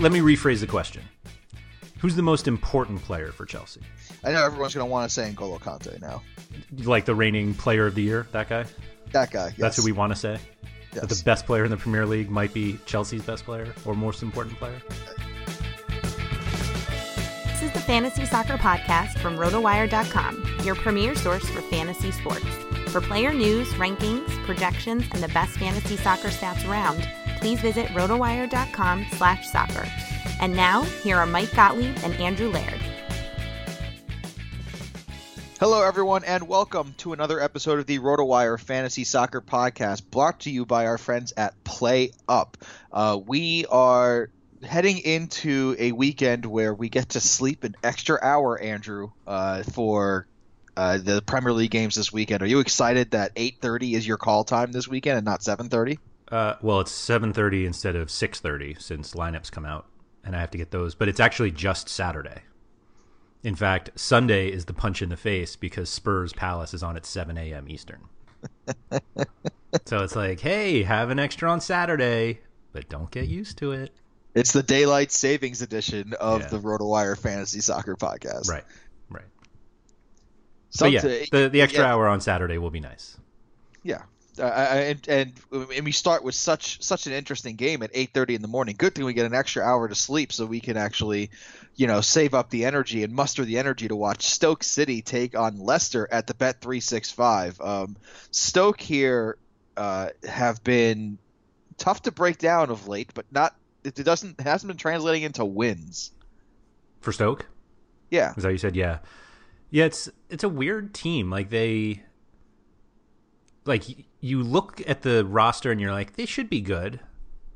Let me rephrase the question. Who's the most important player for Chelsea? I know everyone's going to want to say N'Golo Kante now. Like the reigning player of the year, that guy? That guy, yes. That's who we want to say? Yes. That the best player in the Premier League might be Chelsea's best player or most important player? This is the Fantasy Soccer Podcast from RotoWire.com, your premier source for fantasy sports. For player news, rankings, projections, and the best fantasy soccer stats around, please visit RotoWire.com slash soccer. And now, here are Mike Gottlieb and Andrew Laird. Hello, everyone, and welcome to another episode of the RotoWire Fantasy Soccer Podcast, brought to you by our friends at Play Up. Uh, we are heading into a weekend where we get to sleep an extra hour, Andrew, uh, for uh, the Premier League games this weekend. Are you excited that 8:30 is your call time this weekend and not 7:30? Uh, well, it's 7:30 instead of 6:30 since lineups come out, and I have to get those. But it's actually just Saturday. In fact, Sunday is the punch in the face because Spurs Palace is on at 7 a.m. Eastern. so it's like, hey, have an extra on Saturday, but don't get used to it. It's the daylight savings edition of Yeah. the RotoWire Fantasy Soccer Podcast. Right, right. So yeah, the, the extra hour on Saturday will be nice. Yeah. Uh, and, and and we start with such such an interesting game at 8:30 in the morning. Good thing we get an extra hour to sleep so we can actually, you know, save up the energy and muster the energy to watch Stoke City take on Leicester at the Bet 365. Um, Stoke here uh, have been tough to break down of late, but not it doesn't it hasn't been translating into wins. For Stoke? Yeah. Is that what you said? Yeah. Yeah, it's it's a weird team. Like they like you look at the roster and you're like, they should be good.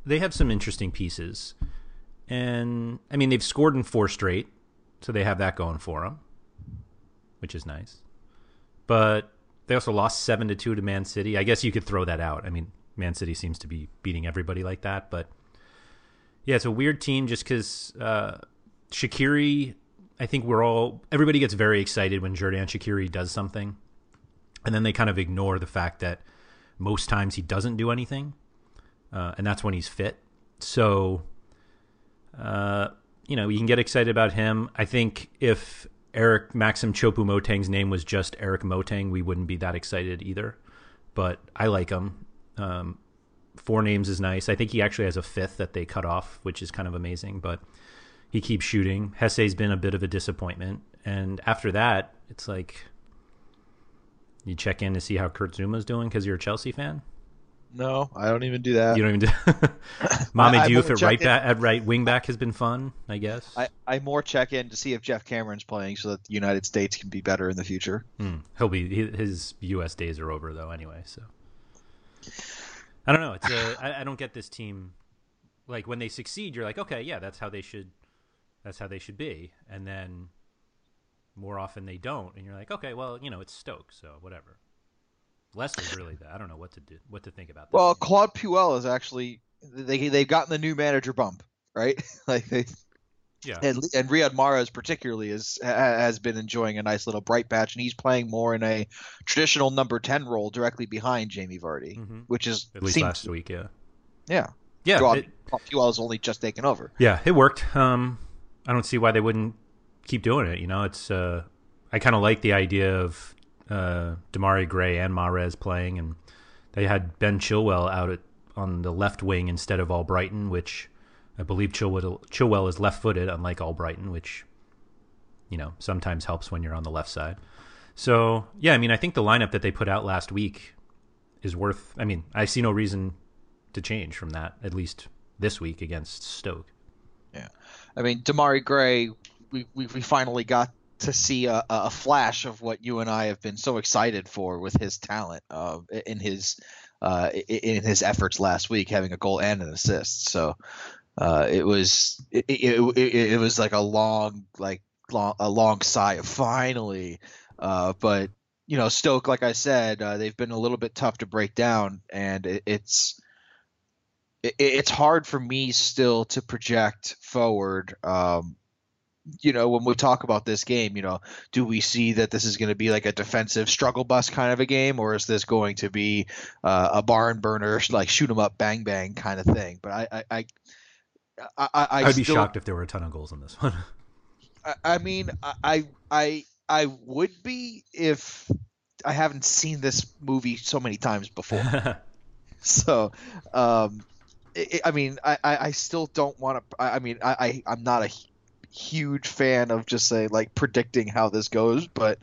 They have some interesting pieces. And I mean, they've scored in four straight, so they have that going for them, which is nice. But they also lost 7 to 2 to Man City. I guess you could throw that out. I mean, Man City seems to be beating everybody like that, but yeah, it's a weird team just cuz uh Shaqiri I think we're all everybody gets very excited when Xherdan Shaqiri does something, and then they kind of ignore the fact that most times he doesn't do anything, uh, and that's when he's fit. So, uh, you know, you can get excited about him. I think if Eric Maxim Choupo-Moting's name was just Eric Moting, we wouldn't be that excited either. But I like him. Um, four names is nice. I think he actually has a fifth that they cut off, which is kind of amazing. But he keeps shooting. Jesé's been a bit of a disappointment, and after that, it's like you check in to see how Kurt Zouma's doing because you're a Chelsea fan. No, I don't even do that. You don't even do. Mame I- I Diouf more at right in- back, at right wing back has been fun, I guess. I, I more check in to see if Geoff Cameron's playing so that the United States can be better in the future. Hmm. He'll be his U.S. days are over though anyway. So I don't know. It's a, I, I don't get this team. Like when they succeed, you're like, okay, yeah, that's how they should. That's how they should be. And then more often they don't, and you're like, okay, well, you know, it's Stoke, so whatever. Leicester's really that. I don't know what to do, what to think about. This Well. Claude Puel is actually they they've gotten the new manager bump, right? like they yeah, and, and Riyad Mahrez particularly is has been enjoying a nice little bright patch, and he's playing more in a traditional number ten role directly behind Jamie Vardy, Mhm. which is at least last week, yeah, yeah. yeah, Claude, it- Puel has only just taken over. Yeah, it worked. Um, I don't see why they wouldn't keep doing it. You know, it's uh, I kind of like the idea of uh, Demarai Gray and Mahrez playing, and they had Ben Chilwell out at, on the left wing instead of Albrighton, which I believe Chilwell, Chilwell is left-footed, unlike Albrighton, which you know sometimes helps when you're on the left side. So yeah, I mean, I think the lineup that they put out last week is worth. I mean, I see no reason to change from that, at least this week against Stoke. Yeah, I mean, Demarai Gray, we, we, finally got to see a, a flash of what you and I have been so excited for with his talent uh, in his uh, in his efforts last week, having a goal and an assist. So uh, it was it, it, it, was like a long like long, a long sigh of finally. Uh, but you know, Stoke, like I said, uh, they've been a little bit tough to break down, and it, it's it, it's hard for me still to project forward. Um, you know, when we talk about this game, you know, do we see that this is going to be like a defensive struggle bus kind of a game, or is this going to be uh, a barn burner, like shoot 'em up, bang bang kind of thing? But I, I, I, I, I I would be shocked if there were a ton of goals in this one. I, I mean, I, I, I would be if I haven't seen this movie so many times before. so, um, i I mean, I, I I still don't want to. I mean, I, I I'm not a huge fan of just say like predicting how this goes, but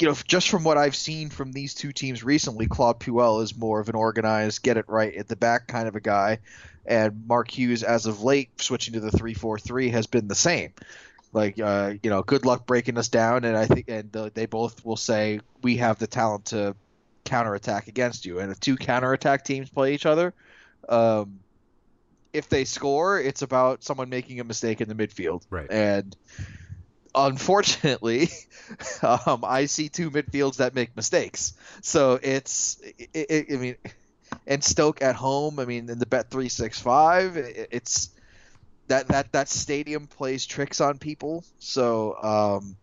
you know, just from what I've seen from these two teams recently, Claude Puel is more of an organized, get it right at the back kind of a guy, and Mark Hughes, as of late, switching to the three four three, has been the same. Like, uh, you know, good luck breaking us down, and I think, and uh, they both will say we have the talent to counterattack against you. And if two counterattack teams play each other, um, if they score, it's about someone making a mistake in the midfield. Right. And unfortunately, um, I see two midfields that make mistakes. So it's, it, it, I mean, and Stoke at home. I mean, in the bet three six five, it's that that that stadium plays tricks on people. So, um,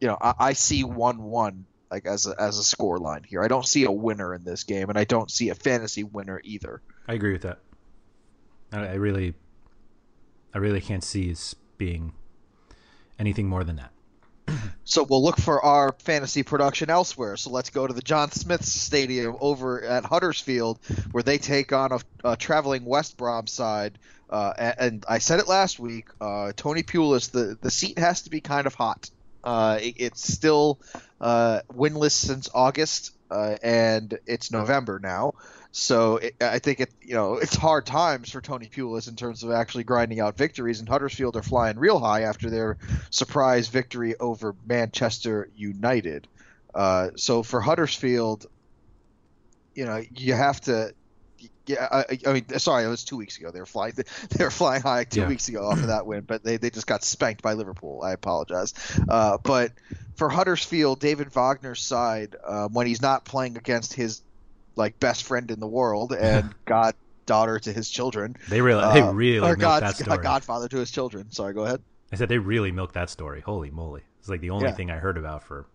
you know, I, I see one one like as a, as a score line here. I don't see a winner in this game, and I don't see a fantasy winner either. I agree with that. I, really, I really can't see this being anything more than that. So we'll look for our fantasy production elsewhere. So let's go to the John Smith Stadium over at Huddersfield, where they take on a, a traveling West Brom side. Uh, and, and I said it last week. Uh, Tony Pulis, the the seat has to be kind of hot. Uh, it- it's still uh, winless since August, uh, and it's November now. So it, I think it, you know, it's hard times for Tony Pulis in terms of actually grinding out victories. And Huddersfield are flying real high after their surprise victory over Manchester United. Uh, so for Huddersfield, you know, you have to. Yeah, I, I mean, sorry, it was two weeks ago. They were flying. They were flying high two Yeah. weeks ago off of that win, but they, they just got spanked by Liverpool. I apologize. Uh, but for Huddersfield, David Wagner's side, uh, when he's not playing against his like best friend in the world and goddaughter to his children, They really, they uh, really or milked God, that story. godfather to his children. Sorry, go ahead. I said they really milked that story. Holy moly! It's like the only Yeah. thing I heard about for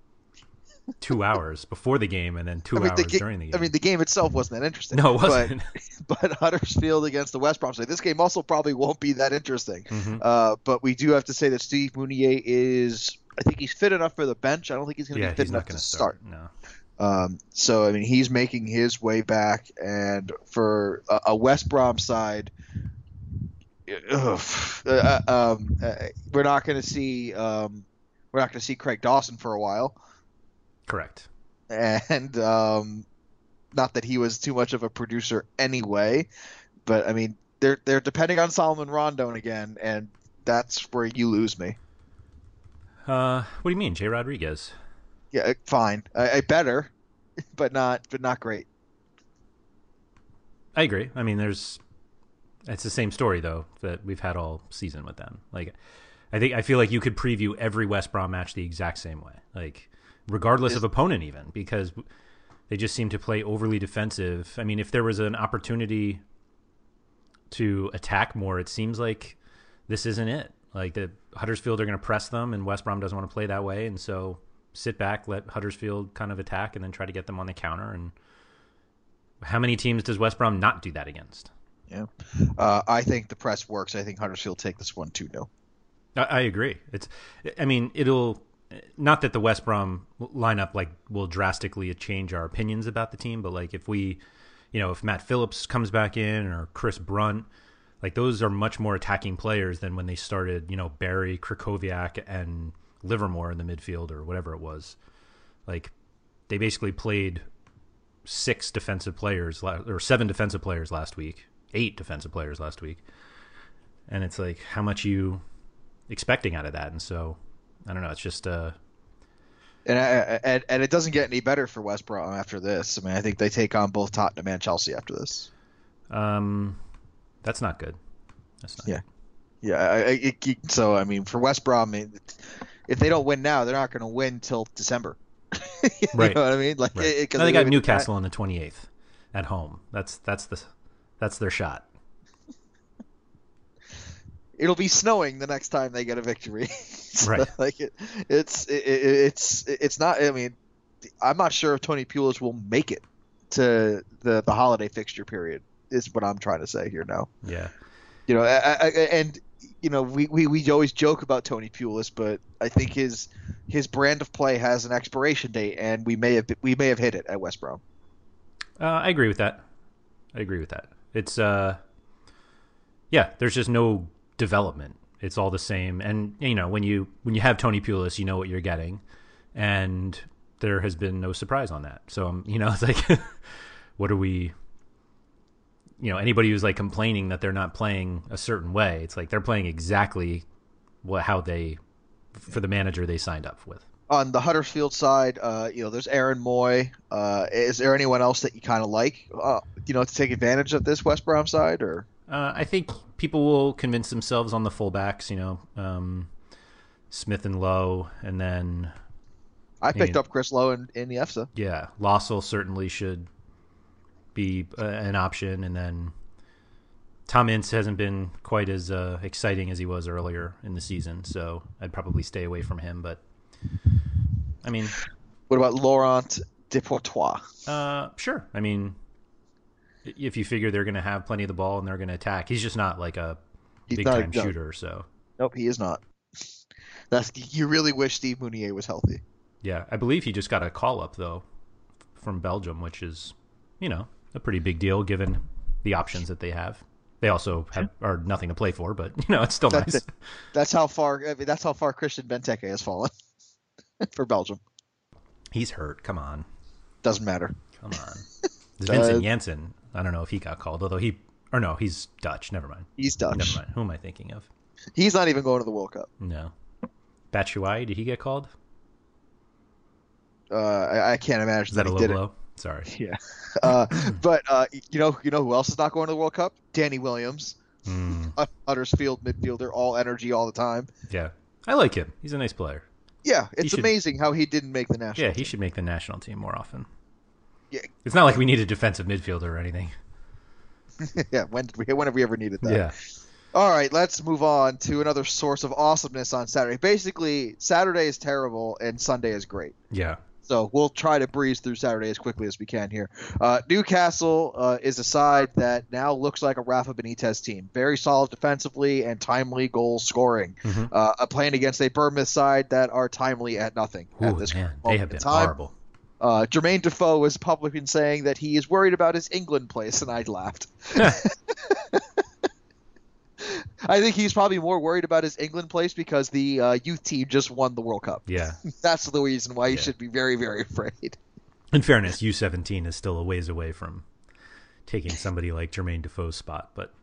two hours before the game, and then two I mean, hours the ga- during the game. I mean, the game itself wasn't that interesting. no, it but- wasn't. but Huddersfield against the West Brom side. This game also probably won't be that interesting. Mhm. Uh, but we do have to say that Steve Mounié is I think he's fit enough for the bench. I don't think he's going to Yeah, be fit enough to to start. start. No. Um, so I mean, he's making his way back, and for a, a West Brom side, ugh, uh, um, uh, we're not going to see um, we're not going to see Craig Dawson for a while, Correct. and um, not that he was too much of a producer anyway, but I mean, they're they're depending on Salomon Rondon again, and that's where you lose me. Uh, what do you mean, Jay Rodriguez? Yeah, uh, fine, I, I better, but not but not great. I agree. I mean, there's it's the same story though that we've had all season with them. Like, I think I feel like you could preview every West Brom match the exact same way, like regardless of opponent, even because they just seem to play overly defensive. I mean, if there was an opportunity to attack more, it seems like this isn't it. Like the Huddersfield are going to press them, and West Brom doesn't want to play that way, and so sit back, let Huddersfield kind of attack, and then try to get them on the counter. And how many teams does West Brom not do that against? Yeah, uh, I think the press works. I think Huddersfield take this one two 0 I, I agree. It's, I mean, it'll not that the West Brom lineup like will drastically change our opinions about the team, but like if we, you know, if Matt Phillips comes back in or Chris Brunt, like those are much more attacking players than when they started, you know, Barry, Krychowiak, and Livermore in the midfield or whatever it was. Like they basically played six defensive players or seven defensive players last week, eight defensive players last week, and it's like how much you expecting out of that, and so I don't know. It's just uh, And, I, and and it doesn't get any better for West Brom after this. I mean, I think they take on both Tottenham and Chelsea after this. um, that's not good. That's not Yeah. Yeah, I, I, it, it- so I mean, for West Brom, it, if they don't win now, they're not going to win till December. you Right. know what I mean? Like, Right. it- No, they got Newcastle on the twenty eighth at home. That's that's the that's their shot. It'll be snowing the next time they get a victory. So, Right. Like it, it's it, it- it's it's not. I mean, I'm not sure if Tony Pulis will make it to the the holiday fixture period. Is what I'm trying to say here now. Yeah, you know, I, I, and you know, we, we, we always joke about Tony Pulis, but I think his his brand of play has an expiration date, and we may have we may have hit it at West Brom. uh, I agree with that. I agree with that. It's uh, yeah. There's just no development. It's all the same, and you know when you when you have Tony Pulis, you know what you're getting, and there has been no surprise on that. So um, you know, it's like, what are we? You know, anybody who's like complaining that they're not playing a certain way, it's like they're playing exactly what how they for the manager they signed up with. On the Huddersfield side, uh, you know, there's Aaron Mooy. Uh, is there anyone else that you kind of like, uh, you know, to take advantage of this West Brom side, or Uh, I think people will convince themselves on the fullbacks. You know, um, Smith and Lowe, and then I picked mean- up Chris Lowe in, in the EFSA. yeah, Lössl certainly should be uh, an option, and then Tom Ince hasn't been quite as uh, exciting as he was earlier in the season, so I'd probably stay away from him. But I mean, What about Laurent Depoitre? uh, sure. I mean, if you figure they're going to have plenty of the ball and they're going to attack, he's just not like a He's big time no. shooter. So Nope, he is not. That's you really wish Steve Mounié was healthy. Yeah, I believe he just got a call up though from Belgium, which is, you know, a pretty big deal given the options that they have. They also have are nothing to play for, but you know, it's still That's nice. it. That's how far. I mean, that's how far Christian Benteke has fallen for Belgium. He's hurt. Come on, Doesn't matter. come on. Vincent Uh, Janssen. I don't know if he got called, although he or no, he's Dutch. Never mind. He's Dutch. Never mind. Who am I thinking of? He's not even going to the World Cup. No, Batshuayi. Did he get called? Uh, I, I can't imagine Is that a he low did it. blow? Sorry. Yeah. Uh, but uh, you know, you know who else is not going to the World Cup? Danny Williams, Mm, Huddersfield midfielder, all energy all the time. yeah, I like him. He's a nice player. Yeah, it's should- amazing how he didn't make the national. Yeah, he team. should make the national team more often. Yeah. It's not like we need a defensive midfielder or anything. yeah. When did we? When have we ever needed that? Yeah. All right, let's move on to another source of awesomeness on Saturday. Basically, Saturday is terrible and Sunday is great. Yeah. So we'll try to breeze through Saturday as quickly as we can here. Uh, Newcastle uh, is a side that now looks like a Rafa Benitez team. Very solid defensively and timely goal scoring. Mm-hmm. Uh, playing against a Bournemouth side that are timely at nothing Ooh, at this man, moment they have been time. horrible. Uh, Jermaine Defoe has publicly been saying that he is worried about his England place, and I laughed. I think he's probably more worried about his England place because the uh, youth team just won the World Cup. Yeah. That's the reason why he Yeah. should be very, very afraid. In fairness, U17 is still a ways away from taking somebody like Jermaine Defoe's spot. But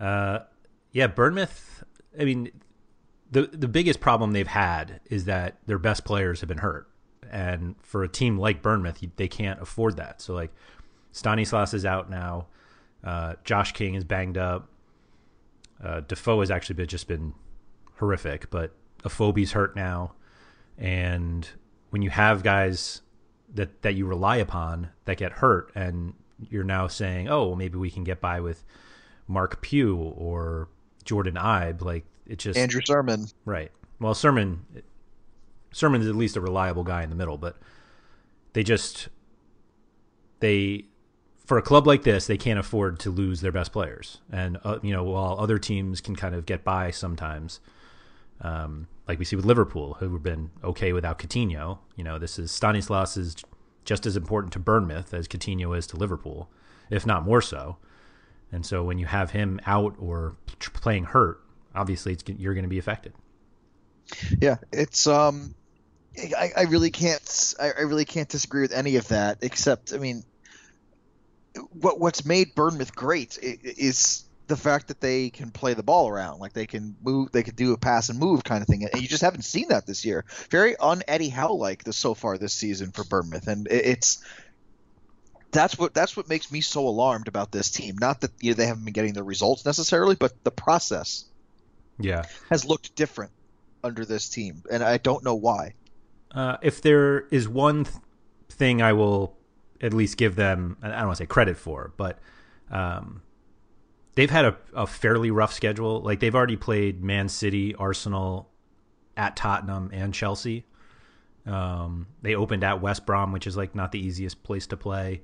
uh, yeah, Bournemouth. I mean, the the biggest problem they've had is that their best players have been hurt, and for a team like Bournemouth, they can't afford that. So like, Stanislas is out now. Uh, Josh King is banged up. Uh, Defoe has actually been, just been horrific, but Afobe's hurt now, and when you have guys that that you rely upon that get hurt, and you're now saying, oh, well, maybe we can get by with Marc Pugh or Jordan Ibe, like it just Andrew Surman. Right. Well, Surman Surman is at least a reliable guy in the middle, but they just they for a club like this, they can't afford to lose their best players. And uh, you know, while other teams can kind of get by sometimes, um, like we see with Liverpool, who have been okay without Coutinho. You know, this is Stanislas is just as important to Bournemouth as Coutinho is to Liverpool, if not more so. And so when you have him out or playing hurt, obviously it's, you're going to be affected. Yeah, it's um, I, I really can't I, I really can't disagree with any of that. Except, I mean, what what's made Bournemouth great is the fact that they can play the ball around, like they can move, they can do a pass and move kind of thing, and you just haven't seen that this year. Very un Eddie Howe like this so far this season for Bournemouth, and it's that's what that's what makes me so alarmed about this team. Not that you know, they haven't been getting the results necessarily, but the process Yeah. has looked different under this team, and I don't know why. Uh, if there is one th- thing I will at least give them, I don't want to say credit for, but um, they've had a, a fairly rough schedule. Like they've already played Man City, Arsenal, at Tottenham, and Chelsea. Um, they opened at West Brom, which is like not the easiest place to play.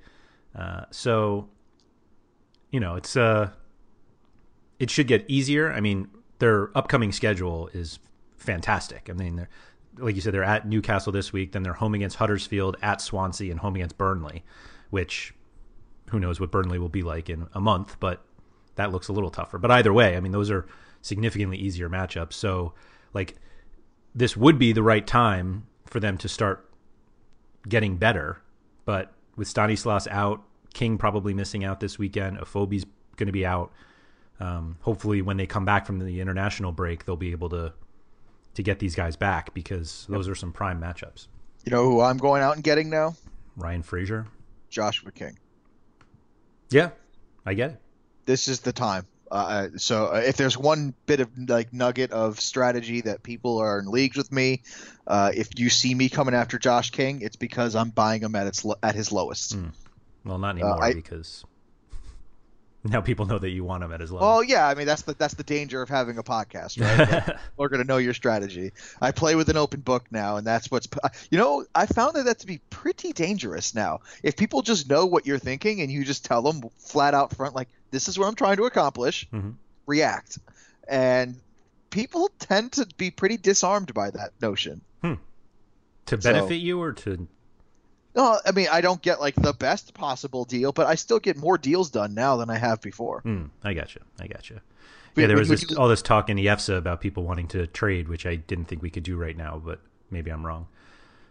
Uh, so, you know, it's uh, it should get easier. I mean, their upcoming schedule is fantastic. I mean, they're like you said, they're at Newcastle this week. Then they're home against Huddersfield, at Swansea, and home against Burnley. Which, who knows what Burnley will be like in a month? But that looks a little tougher. But either way, I mean, those are significantly easier matchups. So, like, this would be the right time for them to start getting better. But with Stanislas out, King probably missing out this weekend, Afobe's going to be out. Um, hopefully, when they come back from the international break, they'll be able to to get these guys back because those are some prime matchups. You know who I'm going out and getting now? Ryan Fraser. Joshua King. Yeah, I get it. This is the time. Uh, so uh, if there's one bit of like nugget of strategy that people are in leagues with me, uh, if you see me coming after Josh King, it's because I'm buying him at its lo- at his lowest. Mm. Well, not anymore I- because now people know that you want him at his level. Well, yeah, I mean that's the that's the danger of having a podcast, right? Like, We're going to know your strategy. I play with an open book now, and that's what's you know I found that, that to be pretty dangerous now. If people just know what you're thinking and you just tell them flat out front, like this is what I'm trying to accomplish, Mhm. react, and people tend to be pretty disarmed by that notion. to benefit you or to No, I mean I don't get like the best possible deal, but I still get more deals done now than I have before. Hmm, I you. I got you. Yeah, there was this, all this talk in EFSA about people wanting to trade, which I didn't think we could do right now, but maybe I'm wrong.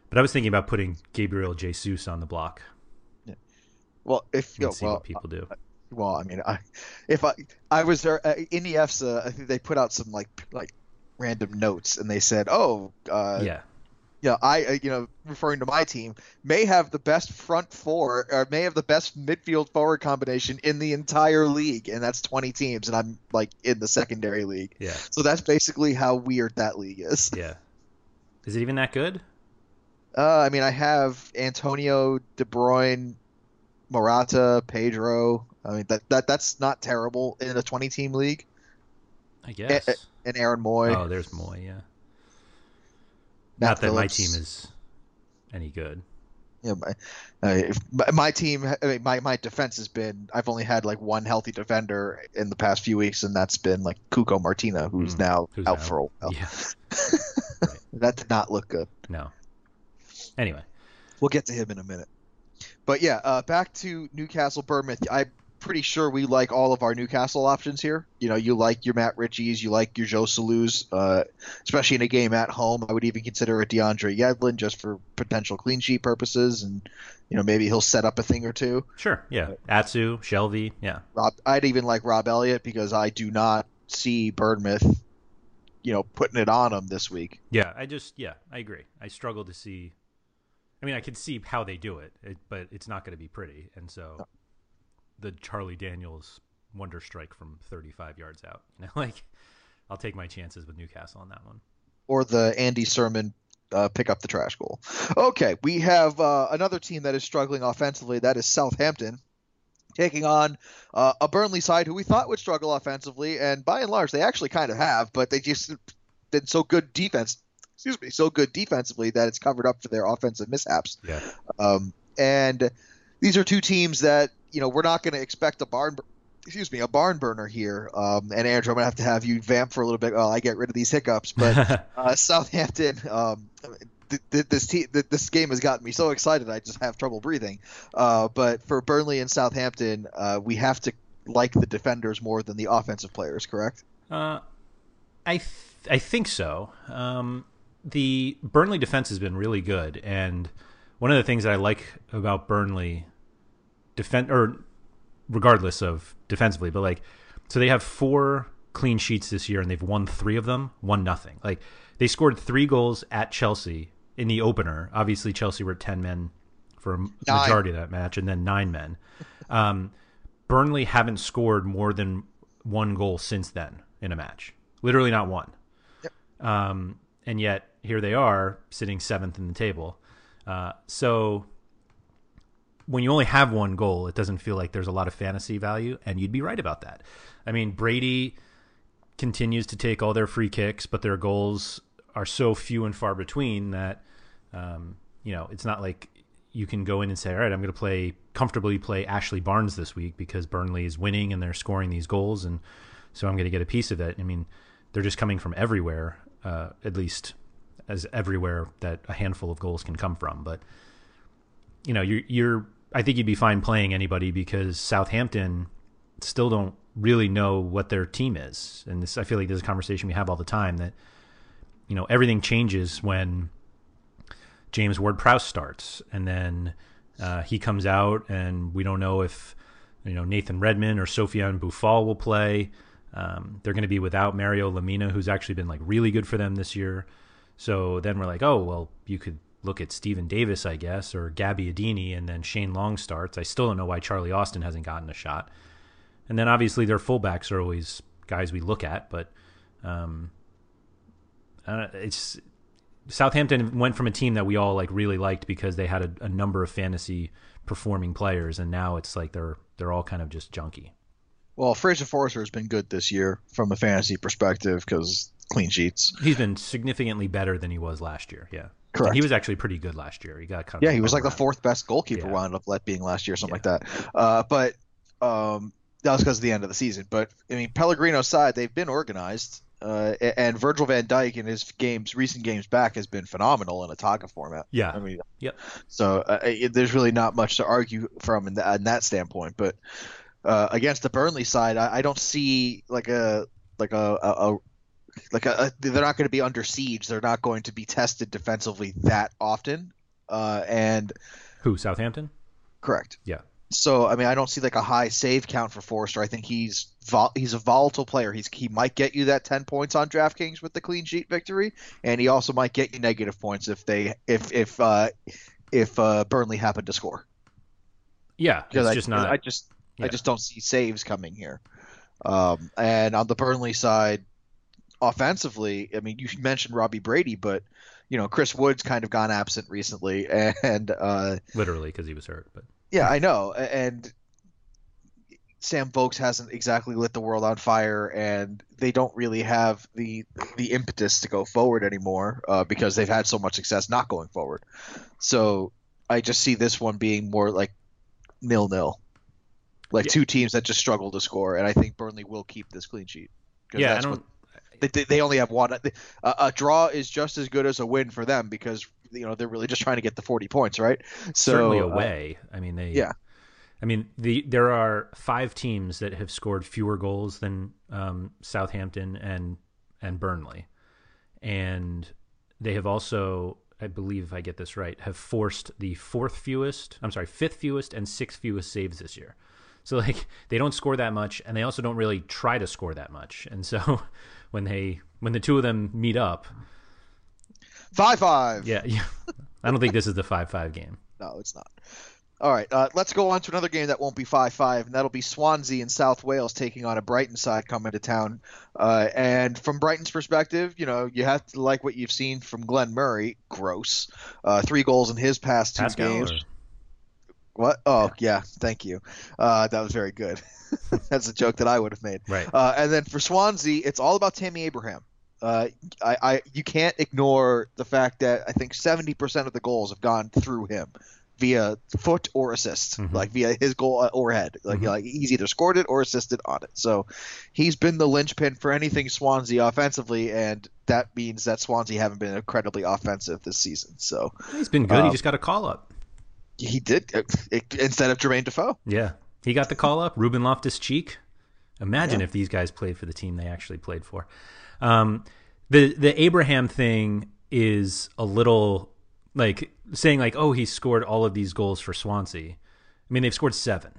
But I was thinking about putting Gabriel Jesus on the block Well, if you know, see well, what people do. well, I mean, I if I I was there uh, in the EFSA, I think they put out some like like random notes, and they said, oh, uh, yeah, yeah, I uh, you know referring to my team may have the best front four or may have the best midfield forward combination in the entire league, and that's 20 teams, and I'm like in the secondary league, yeah, so that's basically how weird that league is. yeah. Is it even that good? Uh, I mean, I have Antonio, De Bruyne, Morata, Pedro. I mean that that that's not terrible in a 20 team league. I guess. And Aaron Mooy. oh, there's Mooy. Yeah. Matt Not that my team is any good. Yeah, my, uh, my team, I mean, my my defense has been. I've only had like one healthy defender in the past few weeks, and that's been like Cuco Martina, who's Mm, now who's out now- for a while. Yeah. That did not look good. No. Anyway, We'll get to him in a minute. But yeah, uh, back to Newcastle Bournemouth. I'm pretty sure we like all of our Newcastle options here. You know, you like your Matt Ritchies, you like your Joselus, uh, especially in a game at home. I would even consider a DeAndre Yedlin just for potential clean sheet purposes, and you know maybe he'll set up a thing or two. sure. Yeah. Atsu, Shelvey. Yeah. Rob, I'd even like Rob Elliott because I do not see Bournemouth, you know, putting it on him this week. Yeah. I just, yeah, I agree. I struggle to see. I mean, I can see how they do it, it but it's not going to be pretty. And so the Charlie Daniels wonder strike from 35 yards out, you know, like I'll take my chances with Newcastle on that one. or the Andy Surman uh, pick up the trash goal. Okay, we have uh, another team that is struggling offensively. That is Southampton taking on uh, a Burnley side who we thought would struggle offensively, and by and large they actually kind of have, but they just been so good defense. Excuse me, so good defensively that it's covered up for their offensive mishaps. Yeah. Um, and these are two teams that you know we're not going to expect a barn. Excuse me, a barn burner here. Um, and Andrew, I'm gonna have to have you vamp for a little bit while I get rid of these hiccups. But uh, Southampton, um, th- th- this te- th- this game has gotten me so excited I just have trouble breathing. Uh, but for Burnley and Southampton, uh, we have to like the defenders more than the offensive players, correct? Uh, I th- I think so. Um, the Burnley defense has been really good, and one of the things that I like about Burnley, defend or regardless of defensively, but like, so they have four clean sheets this year, and they've won three of them, one nothing. Like they scored three goals at Chelsea in the opener. Obviously, Chelsea were ten men for a majority of that match, and then nine men. Um, Burnley haven't scored more than one goal since then in a match. Literally not one. Um, and yet here they are sitting seventh in the table. Uh, so when you only have one goal, it doesn't feel like there's a lot of fantasy value, and you'd be right about that. I mean, Brady continues to take all their free kicks, but their goals are so few and far between that um, you know it's not like you can go in and say, all right, I'm going to play comfortably play Ashley Barnes this week because Burnley is winning and they're scoring these goals, and so I'm going to get a piece of it. I mean, they're just coming from everywhere, uh, at least as everywhere that a handful of goals can come from. But you know, you're, you're I think you'd be fine playing anybody because Southampton still don't really know what their team is, and this I feel like this is a conversation we have all the time that you know everything changes when James Ward Prowse starts, and then uh, he comes out, and we don't know if you know Nathan Redmond or Sofiane Boufal will play. Um, they're going to be without Mario Lemina, who's actually been like really good for them this year. So then we're like, oh well, you could look at Steven Davis, I guess, or Gabbiadini, and then Shane Long starts. I still don't know why Charlie Austin hasn't gotten a shot. And then obviously their fullbacks are always guys we look at, but um, know, it's Southampton went from a team that we all like really liked because they had a, a number of fantasy performing players, and now it's like they're they're all kind of just junky. Well, Fraser Forster has been good this year from a fantasy perspective because clean sheets. He's been significantly better than he was last year. Yeah, Correct. He was actually pretty good last year. He got kind of Yeah, he was like the fourth best goalkeeper Yeah. wound up let being last year, something Yeah. like that. Uh, but um, that was because of the end of the season. But I mean, Pellegrino's side they've been organized, uh, and Virgil Van Dijk in his games, recent games back, has been phenomenal in a Taga format. Yeah. I mean, Yep. So uh, it, there's really not much to argue from in, that in that standpoint. But uh, against the Burnley side, I, I don't see like a like a, a like a, a they're not going to be under siege. They're not going to be tested defensively that often. Uh, and Who Southampton? correct. Yeah. So I mean, I don't see like a high save count for Forster. I think he's vol- he's a volatile player. He's he might get you that ten points on DraftKings with the clean sheet victory, and he also might get you negative points if they if if uh, if uh, Burnley happen to score. Yeah, Because it's I, just not. I just I just don't see saves coming here. Um, and on the Burnley side, offensively, I mean, you mentioned Robbie Brady, but you know Chris Wood's kind of gone absent recently, and uh, literally because he was hurt, but yeah, I know, and Sam Vokes hasn't exactly lit the world on fire, and they don't really have the the impetus to go forward anymore uh, because they've had so much success not going forward. So I just see this one being more like nil nil, like Yeah. two teams that just struggle to score, and I think Burnley will keep this clean sheet. Yeah, I don't. what- they, they, only have one. A, a draw is just as good as a win for them because you know they're really just trying to get the forty points, right? So certainly uh, away. I mean, they. yeah. I mean, the there are five teams that have scored fewer goals than um, Southampton and and Burnley, and they have also, I believe, if I get this right, have forced the fourth fewest. I'm sorry, fifth fewest and sixth fewest saves this year. So like they don't score that much, and they also don't really try to score that much. And so when they when the two of them meet up, five five. yeah, yeah I don't think this is the five five game. No, it's not. All right, uh, let's go on to another game that won't be 5 5, and that'll be Swansea in South Wales taking on a Brighton side coming to town. Uh, and from Brighton's perspective, you know, you have to like what you've seen from Glenn Murray. Gross. Uh, three goals in his past two Pascal, games. or- What? Oh, yeah, thank you. Uh, that was very good. That's a joke that I would have made. right? Uh, and then for Swansea, it's all about Tammy Abraham. Uh, I, I, you can't ignore the fact that I think 70% of the goals have gone through him via foot or assist, Mhm. like via his goal uh, or head. Like, Mhm. like he's either scored it or assisted on it. So he's been the linchpin for anything Swansea offensively, and that means that Swansea haven't been incredibly offensive this season. So He's been good. he um, just got a call up. He did uh, it, instead of Jermaine Defoe. Yeah, he got the call up. Ruben Loftus Cheek. Imagine Yeah. if these guys played for the team they actually played for. Um, the the Abraham thing is a little like saying like, oh, he scored all of these goals for Swansea. I mean, they've scored seven.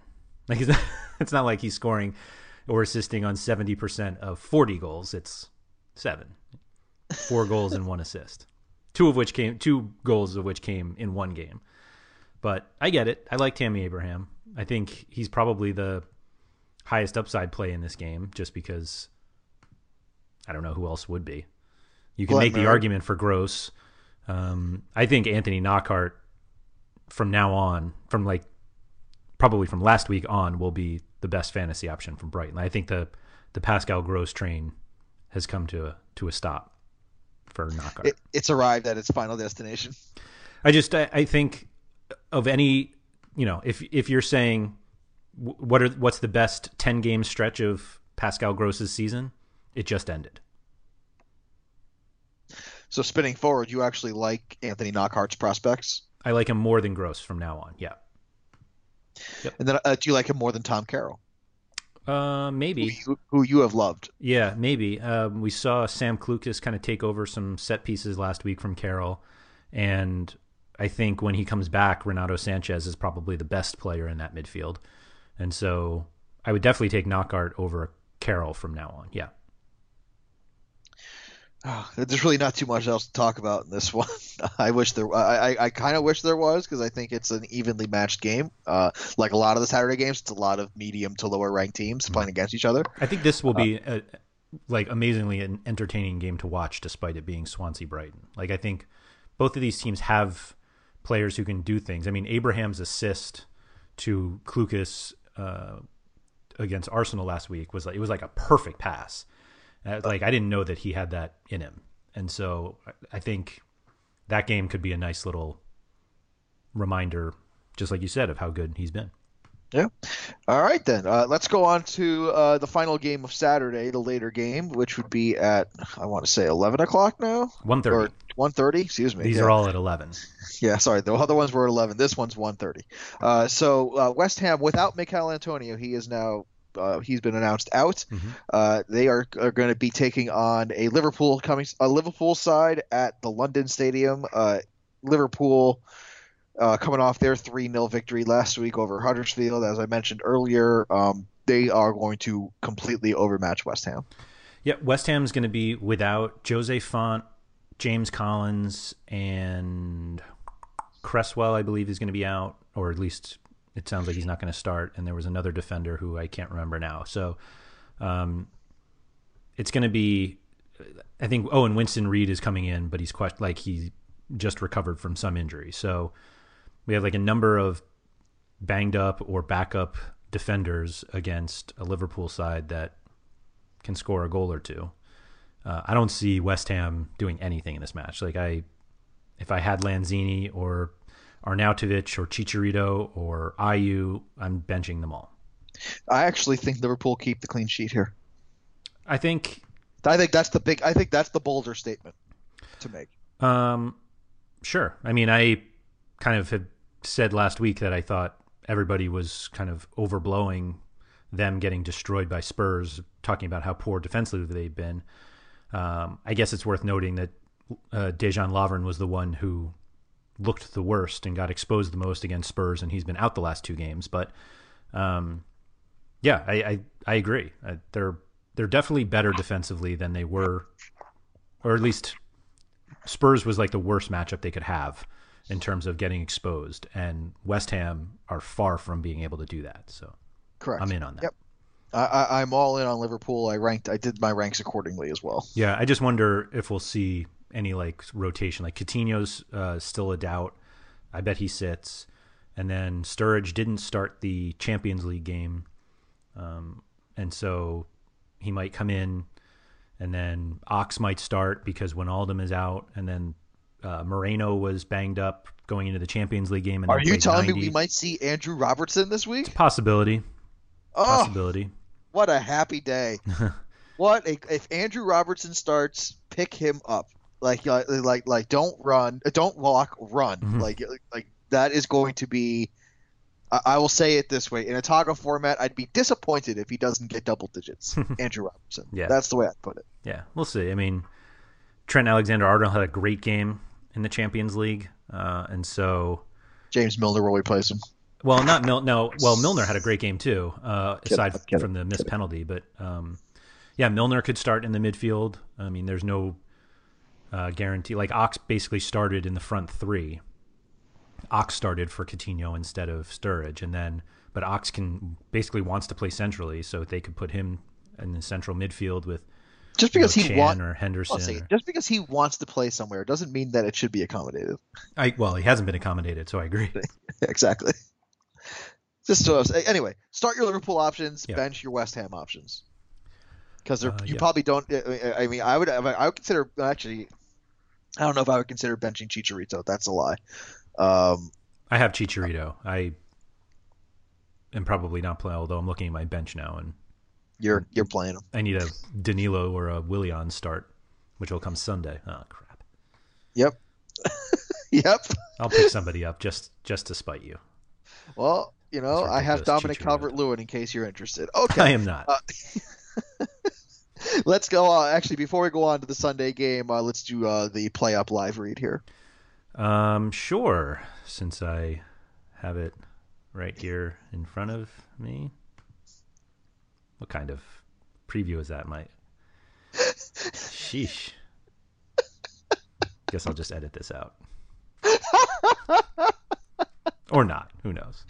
Like not, it's not like he's scoring or assisting on seventy percent of forty goals. It's seven, four goals and one assist. Two of which came, two goals of which came in one game. But I get it. I like Tammy Abraham. I think he's probably the highest upside play in this game just because I don't know who else would be. You can make the argument for Gross. Um, I think Anthony Knockaert from now on, from like probably from last week on, will be the best fantasy option from Brighton. I think the the Pascal Gross train has come to a to a stop for Knockaert. It, it's arrived at its final destination. I just I, I think of any you know if if you're saying what are what's the best 10 game stretch of Pascal Gross's season it just ended. So spinning forward, you actually like Anthony Knockaert's prospects, I like him more than Gross from now on yeah. And then uh, do you like him more than Tom Carroll, uh who maybe you, who you have loved? yeah maybe. Um, we saw Sam Clucas kind of take over some set pieces last week from Carroll and I think when he comes back Renato Sanches is probably the best player in that midfield and so I would definitely take Knockaert over Carroll from now on yeah Oh, there's really not too much else to talk about in this one. I wish there. I I, I kind of wish there was because I think it's an evenly matched game. Uh, like a lot of the Saturday games, it's a lot of medium to lower ranked teams mm-hmm. playing against each other. I think this will be uh, a, like amazingly an entertaining game to watch, despite it being Swansea Brighton. Like I think both of these teams have players who can do things. I mean, Abraham's assist to Clucas uh, against Arsenal last week was like it was like a perfect pass. Uh, like I didn't know that he had that in him, and so I- think that game could be a nice little reminder, just like you said, of how good he's been. Yeah. All right then. Uh, let's go on to uh, the final game of Saturday, the later game, which would be at I want to say 11 o'clock now One thirty. 1:30. Excuse me. These Yeah. are all at eleven. Yeah, sorry. The other ones were at 11. This one's 1:30. Uh, so uh, West Ham without Mikel Antonio, he is now uh, he's been announced out. Mhm. Uh, they are are going to be taking on a Liverpool coming a Liverpool side at the London Stadium. Uh, Liverpool. Uh, coming off their 3 0 victory last week over Huddersfield, as I mentioned earlier, um, they are going to completely overmatch West Ham. Yeah, West Ham's going to be without Jose Fonte, James Collins, and Cresswell. I believe is going to be out, or at least it sounds like he's not going to start. And there was another defender who I can't remember now. So um, it's going to be. I think. Oh, and Winston Reid is coming in, but he's quite like he just recovered from some injury. So we have like a number of banged up or backup defenders against a Liverpool side that can score a goal or two. Uh, I don't see West Ham doing anything in this match. Like I, if I had Lanzini or Arnautovic or Chicharito or Ayew, I'm benching them all. I actually think Liverpool keep the clean sheet here. I think. I think that's the big. I think that's the bolder statement to make. Um, sure. I mean, I kind of had said last week that I thought everybody was kind of overblowing them getting destroyed by Spurs, talking about how poor defensively they've been. Um, I guess it's worth noting that uh, Dejan Lovren was the one who looked the worst and got exposed the most against Spurs, and he's been out the last two games. But um, yeah, I, I, I agree. Uh, they're they're definitely better defensively than they were, or at least Spurs was like the worst matchup they could have in terms of getting exposed, and West Ham are far from being able to do that. So, correct. I'm in on that. Yep. I, am all in on Liverpool. I ranked. I did my ranks accordingly as well. Yeah, I just wonder if we'll see any like rotation. Like Coutinho's uh, still a doubt. I bet he sits, and then Sturridge didn't start the Champions League game, um, and so he might come in, and then Ox might start because when Wijnaldum is out, and then uh, Moreno was banged up going into the Champions League game. And Are you telling 90. me we might see Andrew Robertson this week? It's a possibility. Oh, possibility. What a happy day! what a, if Andrew Robertson starts, pick him up. Like like like, don't run, uh, don't walk, run. Mm-hmm. Like like that is going to be. I, I will say it this way: in a Taco format, I'd be disappointed if he doesn't get double digits. Andrew Robertson. Yeah, that's the way I'd put it. Yeah, we'll see. I mean, Trent Alexander-Arnold had a great game in the Champions League, uh, and so James Milner will replace him. Well, not Mil- no. Well, Milner had a great game too, uh, aside from the missed penalty. But um, yeah, Milner could start in the midfield. I mean, there's no uh, guarantee. Like Ox basically started in the front three. Ox started for Coutinho instead of Sturridge, and then but Ox can basically wants to play centrally, so they could put him in the central midfield with just because you know, he wants or Henderson. Say, or, just because he wants to play somewhere doesn't mean that it should be accommodated. I well, he hasn't been accommodated, so I agree. exactly. So anyway, start your Liverpool options, yeah. bench your West Ham options, because uh, you yeah. probably don't. I mean, I would I would consider actually. I don't know if I would consider benching Chicharito. That's a lie. Um, I have Chicharito. I am probably not playing, although I'm looking at my bench now and you're you're playing him. I need a Danilo or a Willian start, which will come Sunday. Oh crap. Yep. yep. I'll pick somebody up just just to spite you. Well, you know, I have Dominic Calvert Lewin in case you're interested. Okay. I am not. Uh, let's go on. Actually, before we go on to the Sunday game, uh, let's do uh, the play up live read here. Um, sure. Since I have it right here in front of me. What kind of preview is that, Mike? Sheesh. Guess I'll just edit this out. or not. Who knows?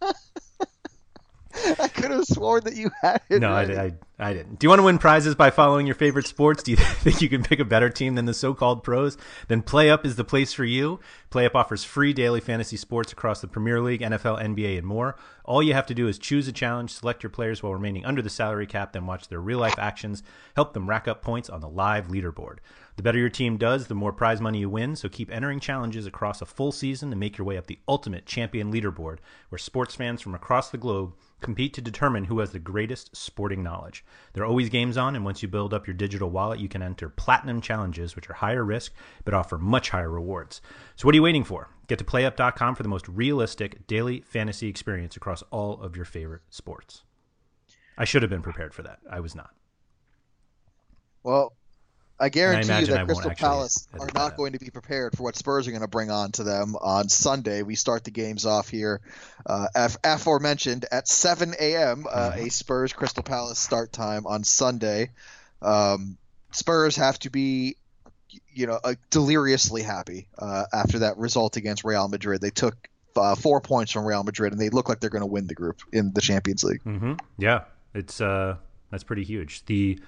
I could have sworn that you had it. No, I, I, I, didn't. Do you want to win prizes by following your favorite sports? Do you think you can pick a better team than the so-called pros? Then PlayUp is the place for you. PlayUp offers free daily fantasy sports across the Premier League, NFL, NBA, and more. All you have to do is choose a challenge, select your players while remaining under the salary cap, then watch their real-life actions, help them rack up points on the live leaderboard. The better your team does, the more prize money you win, so keep entering challenges across a full season to make your way up the ultimate champion leaderboard, where sports fans from across the globe compete to determine who has the greatest sporting knowledge. There are always games on, and once you build up your digital wallet, you can enter platinum challenges, which are higher risk but offer much higher rewards. So, what are you waiting for? Get to playup.com for the most realistic daily fantasy experience across all of your favorite sports. I should have been prepared for that. I was not. Well, I guarantee I you that I Crystal Palace are not going to be prepared for what Spurs are going to bring on to them on Sunday. We start the games off here, uh, aforementioned at 7 a.m. Uh, mm-hmm. a Spurs Crystal Palace start time on Sunday. Um, Spurs have to be, you know, uh, deliriously happy uh, after that result against Real Madrid. They took uh, four points from Real Madrid, and they look like they're going to win the group in the Champions League. Mm-hmm. Yeah, it's uh, that's pretty huge. The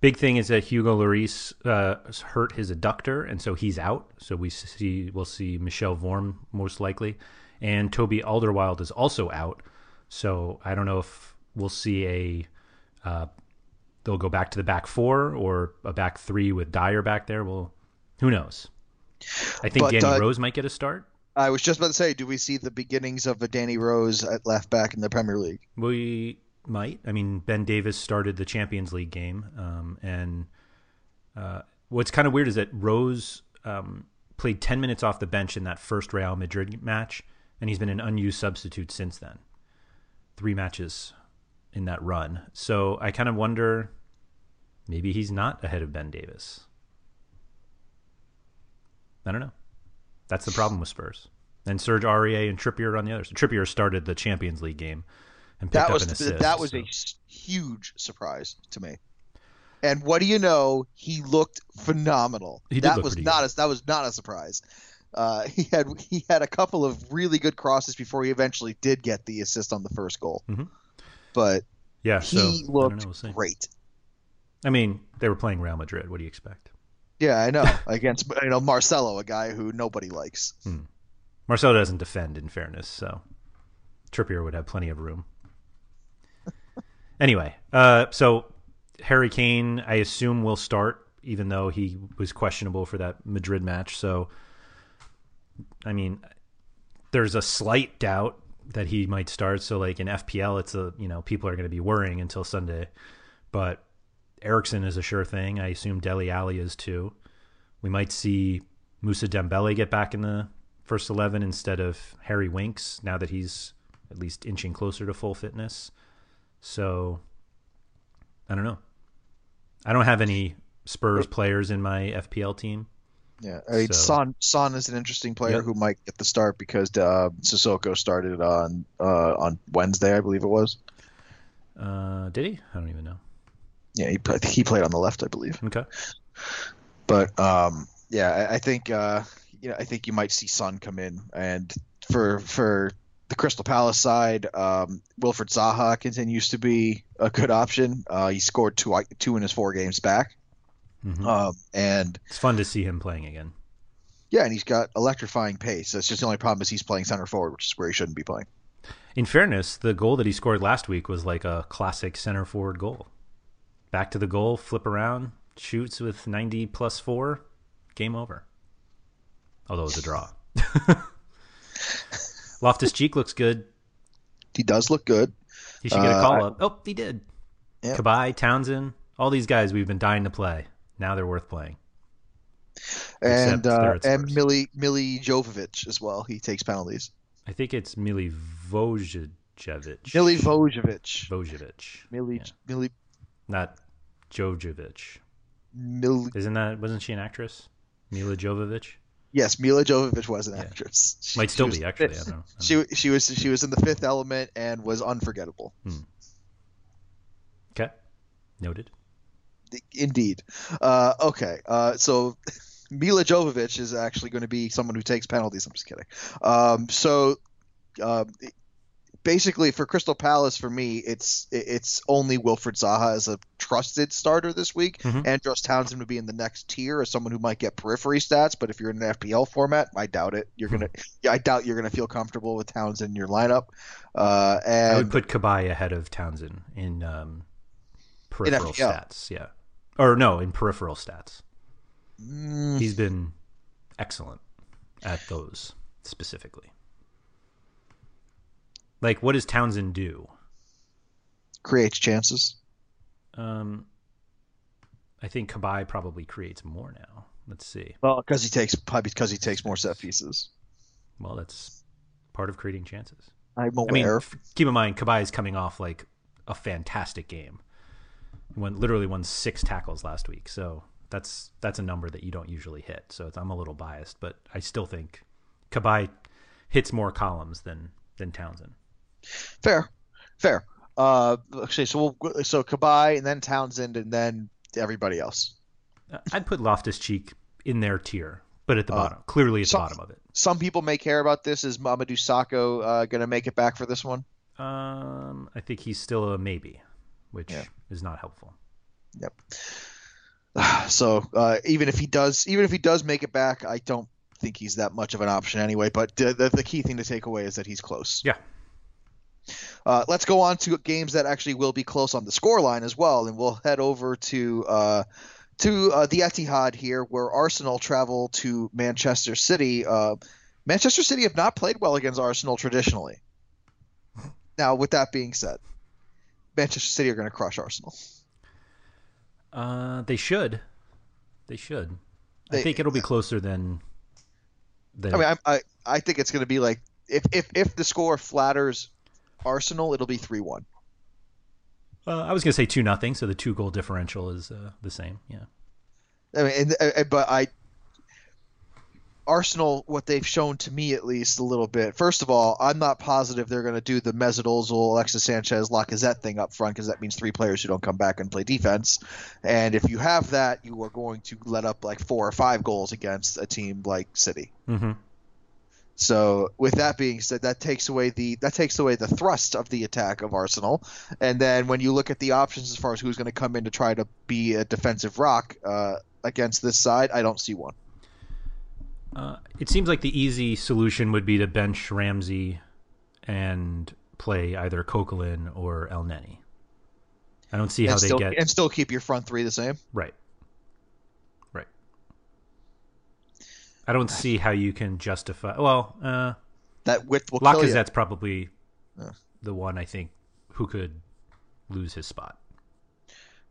Big thing is that Hugo Lloris uh, hurt his adductor, and so he's out. So we see we'll see Michel Vorm most likely, and Toby Alderweireld is also out. So I don't know if we'll see a uh, they'll go back to the back four or a back three with Dier back there. Well, who knows? I think But, Danny uh, Rose might get a start. I was just about to say, do we see the beginnings of a Danny Rose at left back in the Premier League? We might. I mean, Ben Davies started the Champions League game, um, and uh, what's kind of weird is that Rose um, played 10 minutes off the bench in that first Real Madrid match, and he's been an unused substitute since then. Three matches in that run. So I kind of wonder maybe he's not ahead of Ben Davies. I don't know. That's the problem with Spurs. And Serge Aurier and Trippier on the other. So Trippier started the Champions League game and That was assist. that was so- a huge surprise to me. And what do you know? He looked phenomenal. He that was not good. a, that was not a surprise. Uh, he had he had a couple of really good crosses before he eventually did get the assist on the first goal. Mhm. But yeah. he so, I looked know, we'll great. I mean, they were playing Real Madrid. What do you expect? Yeah, I know. Against you know Marcelo, a guy who nobody likes. Marcelo doesn't defend, in fairness, so Trippier would have plenty of room. Anyway, uh, so Harry Kane, I assume, will start, even though he was questionable for that Madrid match. So, I mean, there's a slight doubt that he might start. So, like in FPL, it's a you know people are going to be worrying until Sunday, but Eriksen is a sure thing. I assume Dele Alli is too. We might see Mousa Dembele get back in the first 11 instead of Harry Winks now that he's at least inching closer to full fitness. So I don't know. I don't have any Spurs players in my FPL team. Yeah, I mean, So- Son Son is an interesting player Yep. who might get the start because uh, Sissoko started on uh, on Wednesday, I believe it was. Uh, did he? I don't even know. Yeah, he played, he played on the left, I believe. Okay. But um, yeah, I, I think uh, you know I think you might see Son come in, and for for the Crystal Palace side, um, Wilfried Zaha continues to be a good option. Uh, he scored two two in his four games back, Mhm. um, and It's fun to see him playing again. yeah, and he's got electrifying pace. That's just the only problem is he's playing center forward, which is where he shouldn't be playing. In fairness, the goal that he scored last week was like a classic center forward goal. Back to the goal, flip around, shoots with 90 plus four, game over. Although it was a draw. Loftus Cheek looks good. He does look good. He should get a Uh, call I- up. Oh, he did. Yeah. Cabaye, Townsend, all these guys we've been dying to play. Now they're worth playing. and uh, and. Mili Mili Jovovich as well. He takes penalties. I think it's Mili Vojevic. Mili Vojevic. Vojevic. Mili Yeah. Mili Not Jojovic. Mil, Isn't that wasn't she an actress? Milla Jovovich? Yes, Milla Jovovich was an Yeah. actress. She- Might still be in actually. I don't. I don't She know. she was she was in the Fifth Element and was unforgettable. Okay. Noted. Indeed. Uh, okay. Uh, so Milla Jovovich is actually going to be someone who takes penalties. I'm just kidding. Um, so uh, basically, for Crystal Palace, for me, it's it's only Wilfried Zaha as a trusted starter this week. Mhm. Andros Townsend would be in the next tier as someone who might get periphery stats. But if you're in an FPL format, I doubt it. You're gonna, yeah, I doubt you're gonna feel comfortable with Townsend in your lineup. Uh, and I would put Cabaye ahead of Townsend in um, peripheral FPL. stats. Yeah. Or no, in peripheral stats. Mm, He's been excellent at those specifically. Like, what does Townsend do? creates chances. Um, I think Cabaye probably creates more now. Let's see. Well, because he takes probably because he takes more set pieces. Well, that's part of creating chances. I'm aware. I mean, f- keep in mind, Cabaye is coming off like a fantastic game. He won, literally won six tackles last week, so that's that's a number that you don't usually hit. So it's, I'm a little biased, but I still think Cabaye hits more columns than than Townsend. Fair, fair. Uh, okay, so we'll so Cabaye and then Townsend and then everybody else. Uh, I'd put Loftus Cheek in their tier, but at the Uh, bottom, clearly at the bottom of it. Some people may care about this. Is Mamadou Sakho uh, going to make it back for this one? Um, I think he's still a maybe, which Yeah. is not helpful. Yep. So uh, even if he does, even if he does make it back, I don't think he's that much of an option anyway. But the, the, the key thing to take away is that he's close. Yeah. Uh, let's go on to games that actually will be close on the scoreline as well, and we'll head over to uh, to uh, the Etihad here, where Arsenal travel to Manchester City. Uh, Manchester City have not played well against Arsenal traditionally. Now, with that being said, Manchester City are going to crush Arsenal. Uh, they should. They should. They- I think it'll be closer than. than I mean, I I, I think it's going to be like if, if if the score flatters Arsenal, it'll be three one. uh, I was gonna say two nothing, so the two goal differential is uh, the same. Yeah. I mean, and, and, but I Arsenal, what they've shown to me at least a little bit. First of all, I'm not positive they're going to do the Mesut Ozil, Alexis Sanchez, Lacazette thing up front because that means three players who don't come back and play defense. And if you have that, you are going to let up like four or five goals against a team like City. Mm-hmm. So with that being said, that takes away the that takes away the thrust of the attack of Arsenal. And then when you look at the options as far as who's going to come in to try to be a defensive rock uh, against this side, I don't see one. Uh, it seems like the easy solution would be to bench Ramsey and play either Coquelin or Elneny. I don't see how and they still, get and still keep your front three the same. right. Right. I don't see how you can justify. Well, uh, That width will kill you. Lacazette's probably Yeah. the one I think who could lose his spot.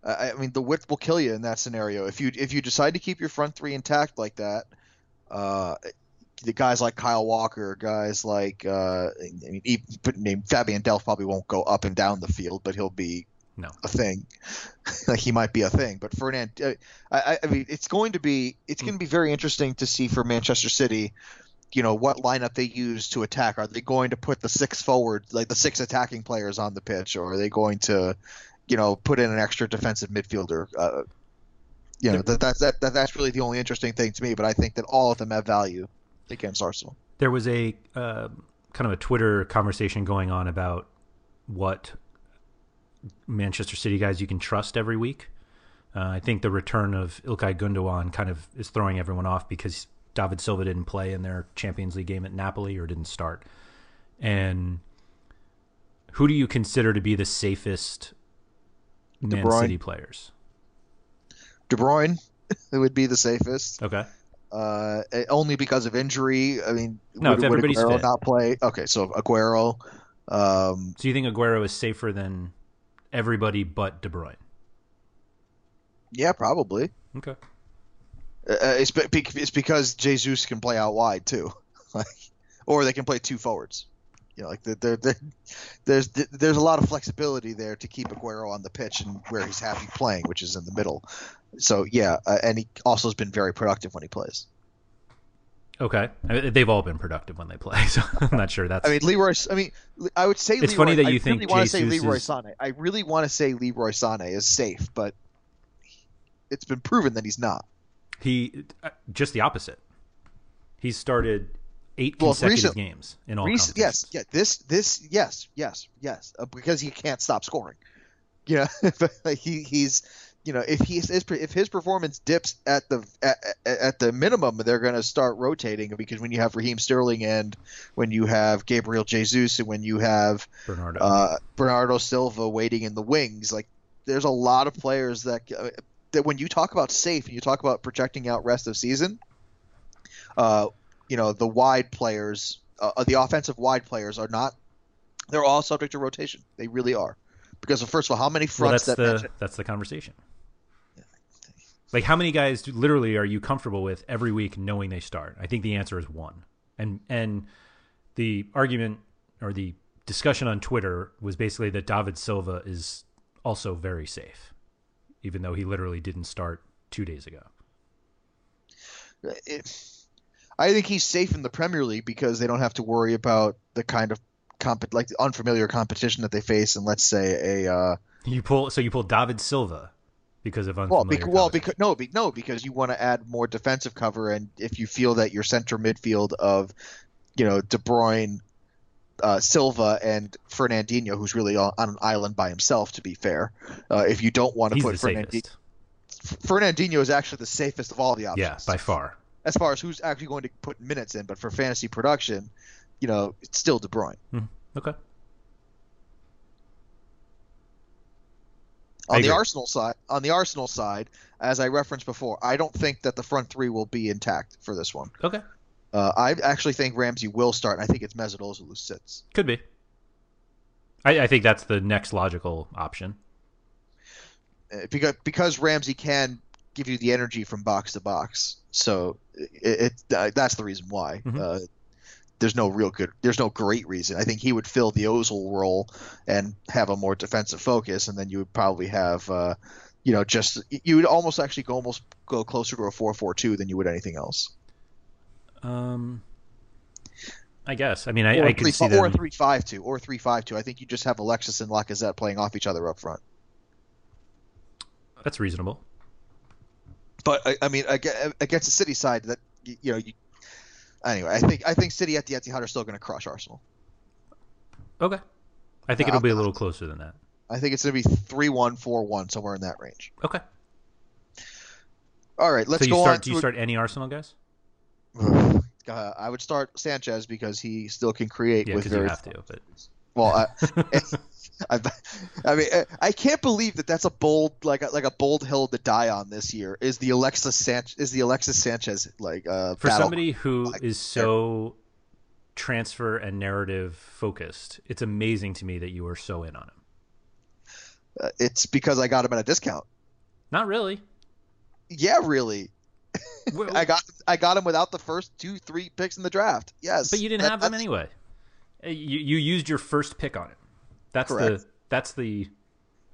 I I mean, the width will kill you in that scenario. If you if you decide to keep your front three intact like that, uh, the guys like Kyle Walker, guys like uh, I mean, even, name Fabian Delph probably won't go up and down the field, but he'll be No. a thing. like he might be a thing. But Fernand, uh, I, I mean, it's going to be it's going to be very interesting to see for Manchester City. You know what lineup they use to attack. Are they going to put the six forward, like the six attacking players on the pitch, or are they going to, you know, put in an extra defensive midfielder? Uh, you know, that, that's that, that that's really the only interesting thing to me. But I think that all of them have value against Arsenal. There was a uh, kind of a Twitter conversation going on about what Manchester City guys you can trust every week. Uh, I think the return of Ilkay Gundogan kind of is throwing everyone off because David Silva didn't play in their Champions League game at Napoli or didn't start. And who do you consider to be the safest Man Bruyne. City players? De Bruyne would be the safest. Okay. uh, only because of injury. I mean, No, would, if would Aguero fit. not play? Okay, so Aguero. Um, So you think Aguero is safer than everybody but De Bruyne? yeah, probably. Okay. Uh, it's, it's because Jesus can play out wide too, like, or they can play two forwards. You know, like the, the, the, there's there's a lot of flexibility there to keep Aguero on the pitch and where he's happy playing, which is in the middle. So yeah, uh, and he also has been very productive when he plays. Okay. I mean, they've all been productive when they play, so I'm not sure that's. I mean, Leroy. I mean, I would say It's Leroy, funny that I you think really want to say Leroy is- Sané. I really want to say Leroy Sané is safe, but it's been proven that he's not. he uh, just the opposite. He's started eight Well, consecutive recent- games in all Recent, yes, yeah, this, this, yes, yes, yes, uh, because he can't stop scoring. You know, like he, he's, you know, if he's if his performance dips at the at, at- the minimum, they're going to start rotating because when you have Raheem Sterling and when you have Gabriel Jesus and when you have Bernardo. uh, Bernardo Silva waiting in the wings. Like, there's a lot of players that uh, that when you talk about safe and you talk about projecting out rest of season, uh, you know, the wide players, uh, the offensive wide players are not. They're all subject to rotation. They really are, because first of all, how many well, fronts that's that the that's the conversation. Like, how many guys do- literally are you comfortable with every week knowing they start? I think the answer is one. And and the argument or the discussion on Twitter was basically that David Silva is also very safe, even though he literally didn't start two days ago. I think he's safe in the Premier League because they don't have to worry about the kind of comp- like the unfamiliar competition that they face, and let's say a. Uh, You pull so you pull David Silva because of Well, unfamiliar bec- well, because no, be- no, because you want to add more defensive cover, and if you feel that your center midfield of, you know, De Bruyne, uh, Silva, and Fernandinho, who's really on, on an island by himself, to be fair, uh, if you don't want to put Fernandinho. Fernandinho is actually the safest of all the options. Yeah, by far. as far as who's actually going to put minutes in, but for fantasy production, you know, it's still De Bruyne. Okay. On the. Arsenal side, on the Arsenal side, as I referenced before, I don't think that the front three will be intact for this one. Okay, Uh, I actually think Ramsey will start, and I think it's Mesut Ozil who sits. could be. I, I think that's the next logical option. Uh, because because Ramsey can give you the energy from box to box. So it, it uh, that's the reason why. Mhm. There's no real good. There's no great reason. I think he would fill the Ozil role and have a more defensive focus, and then you would probably have, uh, you know, just you would almost actually go almost go closer to a four-four-two than you would anything else. Um, I guess. I mean, I, or I a can three, see or them. a three-five-two, or three-five-two. I think you just have Alexis and Lacazette playing off each other up front. That's reasonable. But I, I mean, aga- against the City side, that you, you know, you, anyway, I think I think City at the Etihad are still going to crush Arsenal. Okay. I think it'll be a little closer than that. I think it's going to be three-one, four-one, somewhere in that range. Okay. All right, let's so you go start. on. Do you to start any Arsenal guys? Uh, I would start Sanchez because he still can create Yeah, with because you have to. But well. I, I, I mean, I can't believe that that's a bold like a, like a bold hill to die on this year. Is the Alexis Sanchez is the Alexis Sanchez like uh, for battle- somebody who like, is so transfer and narrative focused, it's amazing to me that you are so in on him. uh, it's because I got him at a discount. Not really. Yeah, really. I got I got him without the first two three picks in the draft. Yes, but you didn't That- have them anyway. Uh, You, you used your first pick on it. That's Correct. the that's the.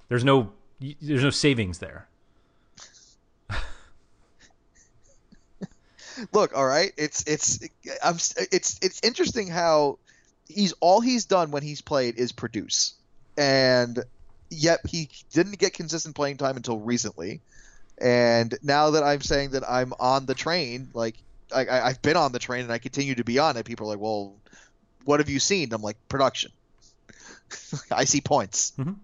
There's no there's no savings there. look all right it's it's i'm it's it's interesting how he's all he's done when he's played is produce and yet he didn't get consistent playing time until recently and now that i'm saying that i'm on the train like I, I, i've been on the train and i continue to be on it people are like well what have you seen i'm like production i see points Mhm.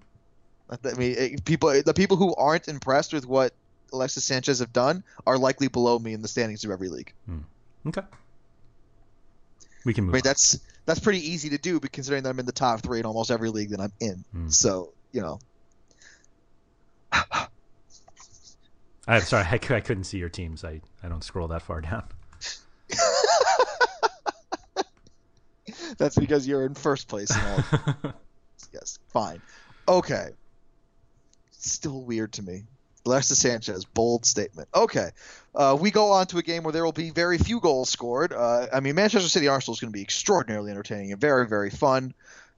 i mean people the people who aren't impressed with what alexis sanchez have done are likely below me in the standings of every league Okay. We can I mean, that's that's pretty easy to do, but considering that I'm in the top three in almost every league that I'm in. Hmm. So you know, I'm sorry, I, I couldn't see your teams. I, I don't scroll that far down. that's because you're in first place. Yes, fine, okay. Still weird to me. Alexis Sanchez, bold statement. Okay, uh, we go on to a game where there will be very few goals scored. Uh, I mean, Manchester City Arsenal is going to be extraordinarily entertaining and very, very fun.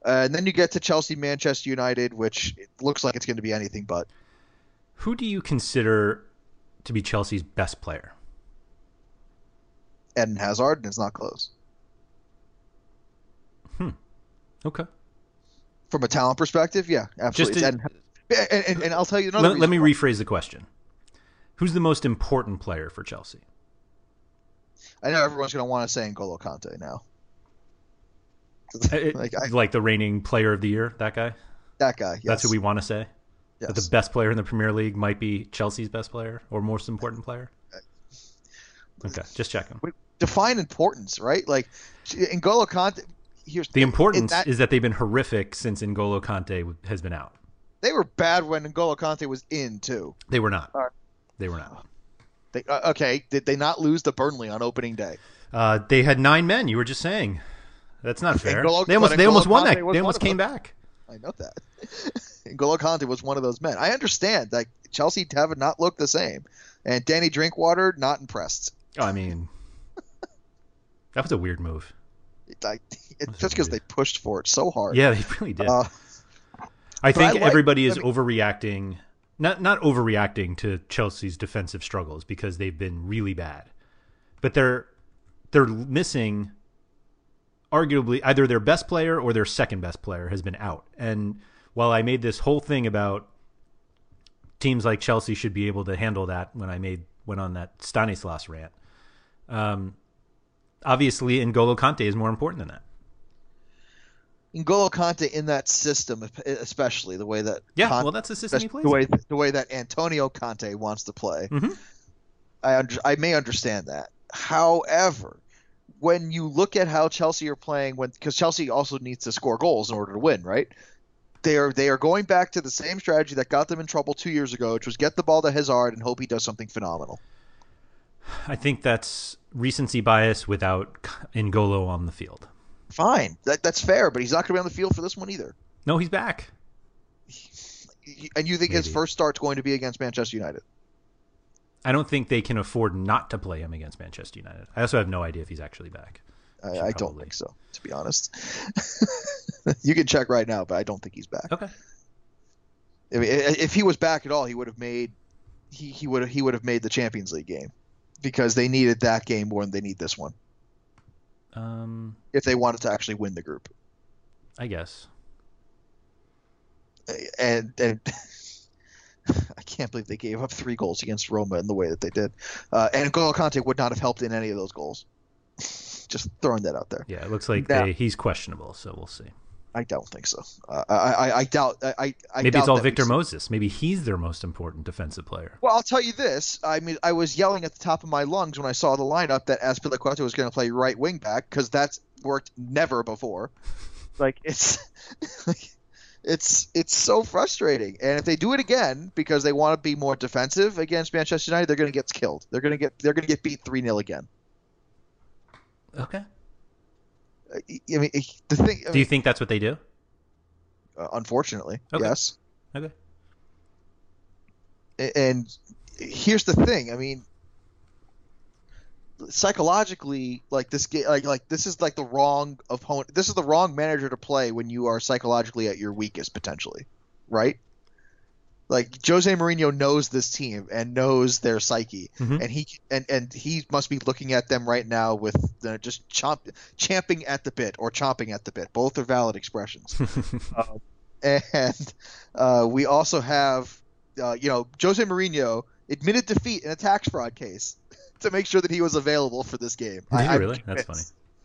Uh, and then you get to Chelsea Manchester United, which it looks like it's going to be anything but. Who do you consider to be Chelsea's best player? Eden Hazard, and it's not close. Hmm. Okay. From a talent perspective, yeah, absolutely. to- Ha- and, and, and I'll tell you another. Let, let me reason rephrase the question. Who's the most important player for Chelsea? I know everyone's going to want to say N'Golo Kante now. Uh, like I, like the reigning player of the year, that guy? that guy. Yes. That's who we want to say? That the best player in the Premier League might be Chelsea's best player or most important player? Uh, uh, okay, just checking. Define importance, right? Like N'Golo Kante. Here's The importance that- is that they've been horrific since N'Golo Kante has been out. they were bad when N'Golo Kante was in too. They were not. Right. They were not. They, uh, okay, did they not lose to Burnley on opening day? Uh, they had nine men. You were just saying. That's not fair. N'Golo- they almost they almost won that. Kante They almost came back. I know that. N'Golo Kante was one of those men. I understand that Chelsea have not looked the same, and Danny Drinkwater not impressed. Oh, I mean, that was a weird move. Like it, just because they pushed for it so hard. Yeah, they really did. Uh, I think I like- everybody is I mean- overreacting. Not not overreacting to Chelsea's defensive struggles because they've been really bad, but they're they're missing arguably either their best player or their second best player has been out. And while I made this whole thing about teams like Chelsea should be able to handle that when I made went on that Stanislas rant, um, obviously N'Golo Kante is more important than that. N'Golo Kante in that system, especially the way that Yeah, Conte- well, that's the system he plays. the way the way that Antonio Conte wants to play. Mhm. I under, I may understand that. However, when you look at how Chelsea are playing, when because Chelsea also needs to score goals in order to win, right? they are they are going back to the same strategy that got them in trouble two years ago, which was get the ball to Hazard and hope he does something phenomenal. I think that's recency bias without N'Golo on the field. Fine, that, that's fair, but he's not going to be on the field for this one either. No, he's back. And you think his first start's going to be against Manchester United? I don't think they can afford not to play him against Manchester United. I also have no idea if he's actually back. I, I don't think so, to be honest. you can check right now, but I don't think he's back. Okay. I mean, i- if he was back at all, he would have made he, he would he would have made the Champions League game because they needed that game more than they need this one Um, if they wanted to actually win the group. I guess. And and I can't believe they gave up three goals against Roma in the way that they did. Uh, and N'Golo Conte would not have helped in any of those goals. Just throwing that out there. Yeah, it looks like Now- they, he's questionable, so we'll see. I don't think so. Uh, I, I I doubt. I, I Maybe doubt it's all Victor Moses. Maybe he's their most important defensive player. Well, I'll tell you this. I mean, I was yelling at the top of my lungs when I saw the lineup that Azpilicueta was going to play right wing back because that's worked never before. Like it's, it's it's so frustrating. And if they do it again because they want to be more defensive against Manchester United, they're going to get killed. They're going to get they're going to get beat three 0 again. Okay. I mean, the thing. I Do you think that's what they do? uh, unfortunately, Okay. yes. Okay. And here's the thing i mean psychologically like this ga- like like this is like the wrong opponent this is the wrong manager to play when you are psychologically at your weakest potentially right like Jose Mourinho knows this team and knows their psyche Mhm. and he and and he must be looking at them right now with uh, just chomp, champing at the bit or chomping at the bit both are valid expressions um, and uh, we also have, uh, you know, Jose Mourinho admitted defeat in a tax fraud case to make sure that he was available for this game. Did I'm really? That's funny.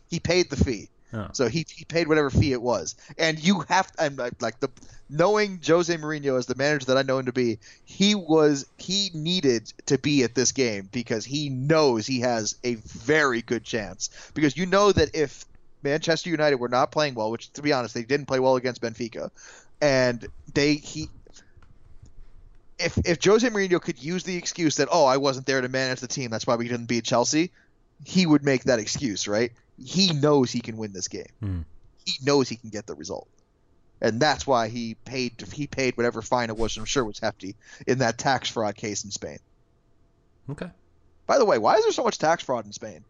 He paid the fee, So he, he paid whatever fee it was. And you have, I'm like, like the knowing Jose Mourinho as the manager that I know him to be, he was he needed to be at this game because he knows he has a very good chance. Because you know that if Manchester United were not playing well, which to be honest they didn't play well against Benfica, and they he if if Jose Mourinho could use the excuse that oh I wasn't there to manage the team that's why we didn't beat Chelsea, he would make that excuse right. He knows he can win this game. Hmm. He knows he can get the result, and that's why he paid he paid whatever fine it was. I'm sure it was hefty in that tax fraud case in Spain. Okay. By the way, why is there so much tax fraud in Spain?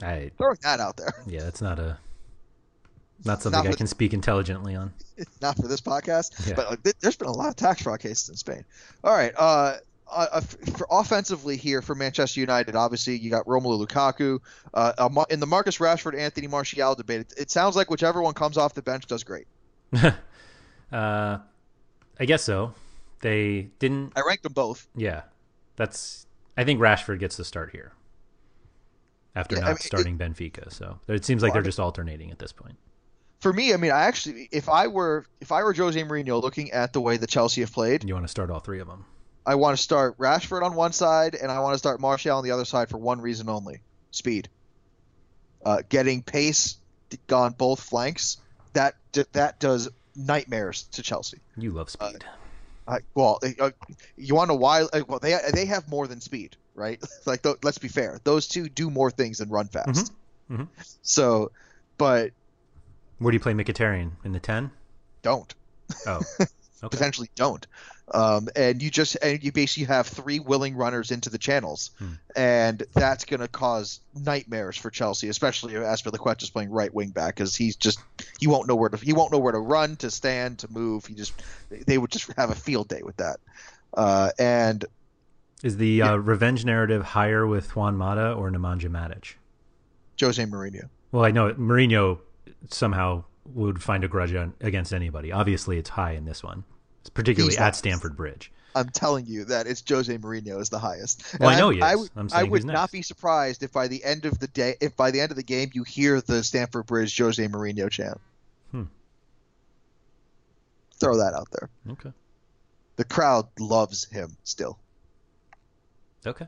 I Throwing that out there. yeah, that's not a not something Not I can speak intelligently on. not for this podcast, Yeah. but like, there's been a lot of tax fraud cases in Spain. All right, uh, uh, uh, for offensively here for Manchester United, obviously you got Romelu Lukaku. Uh, in the Marcus Rashford Anthony Martial debate, it, it sounds like whichever one comes off the bench does great. uh, I guess so. They didn't. I ranked them both. Yeah, that's. I think Rashford gets the start here after Yeah, I not mean, it- starting Benfica. So it seems like Well, they're mean- just alternating at this point. For me, I mean, I actually, if I were, if I were Jose Mourinho, looking at the way that Chelsea have played, You want to start all three of them. I want to start Rashford on one side, and I want to start Martial on the other side for one reason only: speed. Uh, getting pace on both flanks that that does nightmares to Chelsea. You love speed. Uh, well, uh, you want to why? Uh, well, they they have more than speed, right? like, th- let's be fair; those two do more things than run fast. Mhm. So, but Where do you play Mkhitaryan in the ten? don't Oh, okay. potentially don't. Um, and you just and you basically have three willing runners into the channels, Hmm. and that's going to cause nightmares for Chelsea, especially as for the is playing right wing back because he's just he won't know where to he won't know where to run, to stand, to move. He just they would just have a field day with that. Uh, and Is the uh, revenge narrative higher with Juan Mata or Nemanja Matic? Jose Mourinho. Well, I know Mourinho somehow would find a grudge on, against anybody. Obviously, it's high in this one, particularly at Stamford Bridge. I'm telling you that it's Jose Mourinho is the highest. Well, I know I is. would, I'm I would not be surprised if by the end of the day, if by the end of the game, you hear the Stamford Bridge Jose Mourinho chant. Hmm. Throw that out there. Okay. The crowd loves him still. Okay.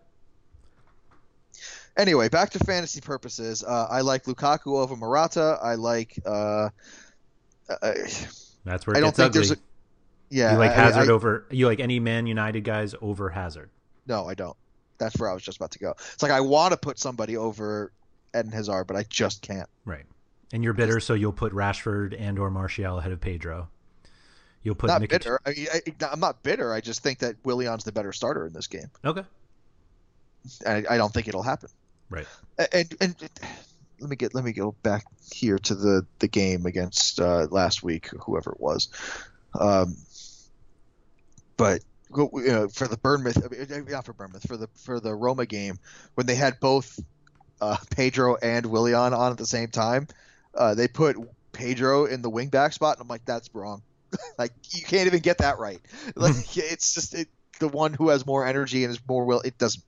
Anyway, back to fantasy purposes. Uh, I like Lukaku over Morata. I like. Uh, uh, That's where it I don't think ugly. there's a- Yeah, you like I- Hazard over. you like I- over. You like any Man United guys over Hazard. No, I don't. That's where I was just about to go. It's like I want to put somebody over Eden Hazard, but I just can't. Right. And you're bitter, so you'll put Rashford and or Martial ahead of Pedro. You'll put not bitter. I, I, I'm not bitter. I just think that Willian's the better starter in this game. Okay. I, I don't think it'll happen. Right. And, and let me get let me go back here to the the game against uh, last week, whoever it was. Um, but you know, for the Bournemouth, I mean, not for Bournemouth, for the for the Roma game when they had both uh, Pedro and Willian on at the same time, uh, they put Pedro in the wing back spot, and I'm like, that's wrong. like you can't even get that right. Like it's just it, the one who has more energy and is more will. It doesn't.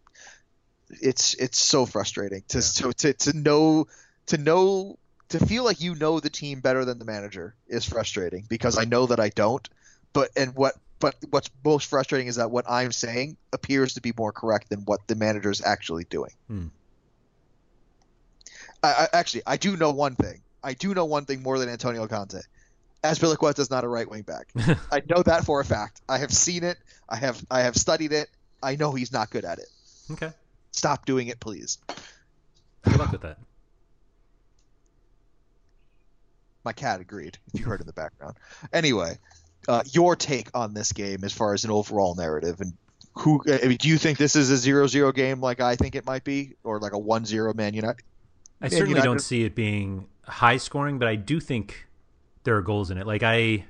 It's it's so frustrating to to, to to know to know to feel like you know the team better than the manager is frustrating because I know that I don't. But and what but what's most frustrating is that what I'm saying appears to be more correct than what the manager is actually doing. Hmm. I, I actually I do know one thing. I do know one thing more than Antonio Conte. Azpilicueta is not a right wing back. I know that for a fact. I have seen it. I have I have studied it. I know he's not good at it. Okay. Stop doing it, please. Good luck with that. My cat agreed. If you heard in the background. Anyway, uh, your take on this game as far as an overall narrative and who I mean, do you think this is a 0-0 game like I think it might be or like a 1-0 Man United? I certainly United- don't see it being high scoring, but I do think there are goals in it. Like I,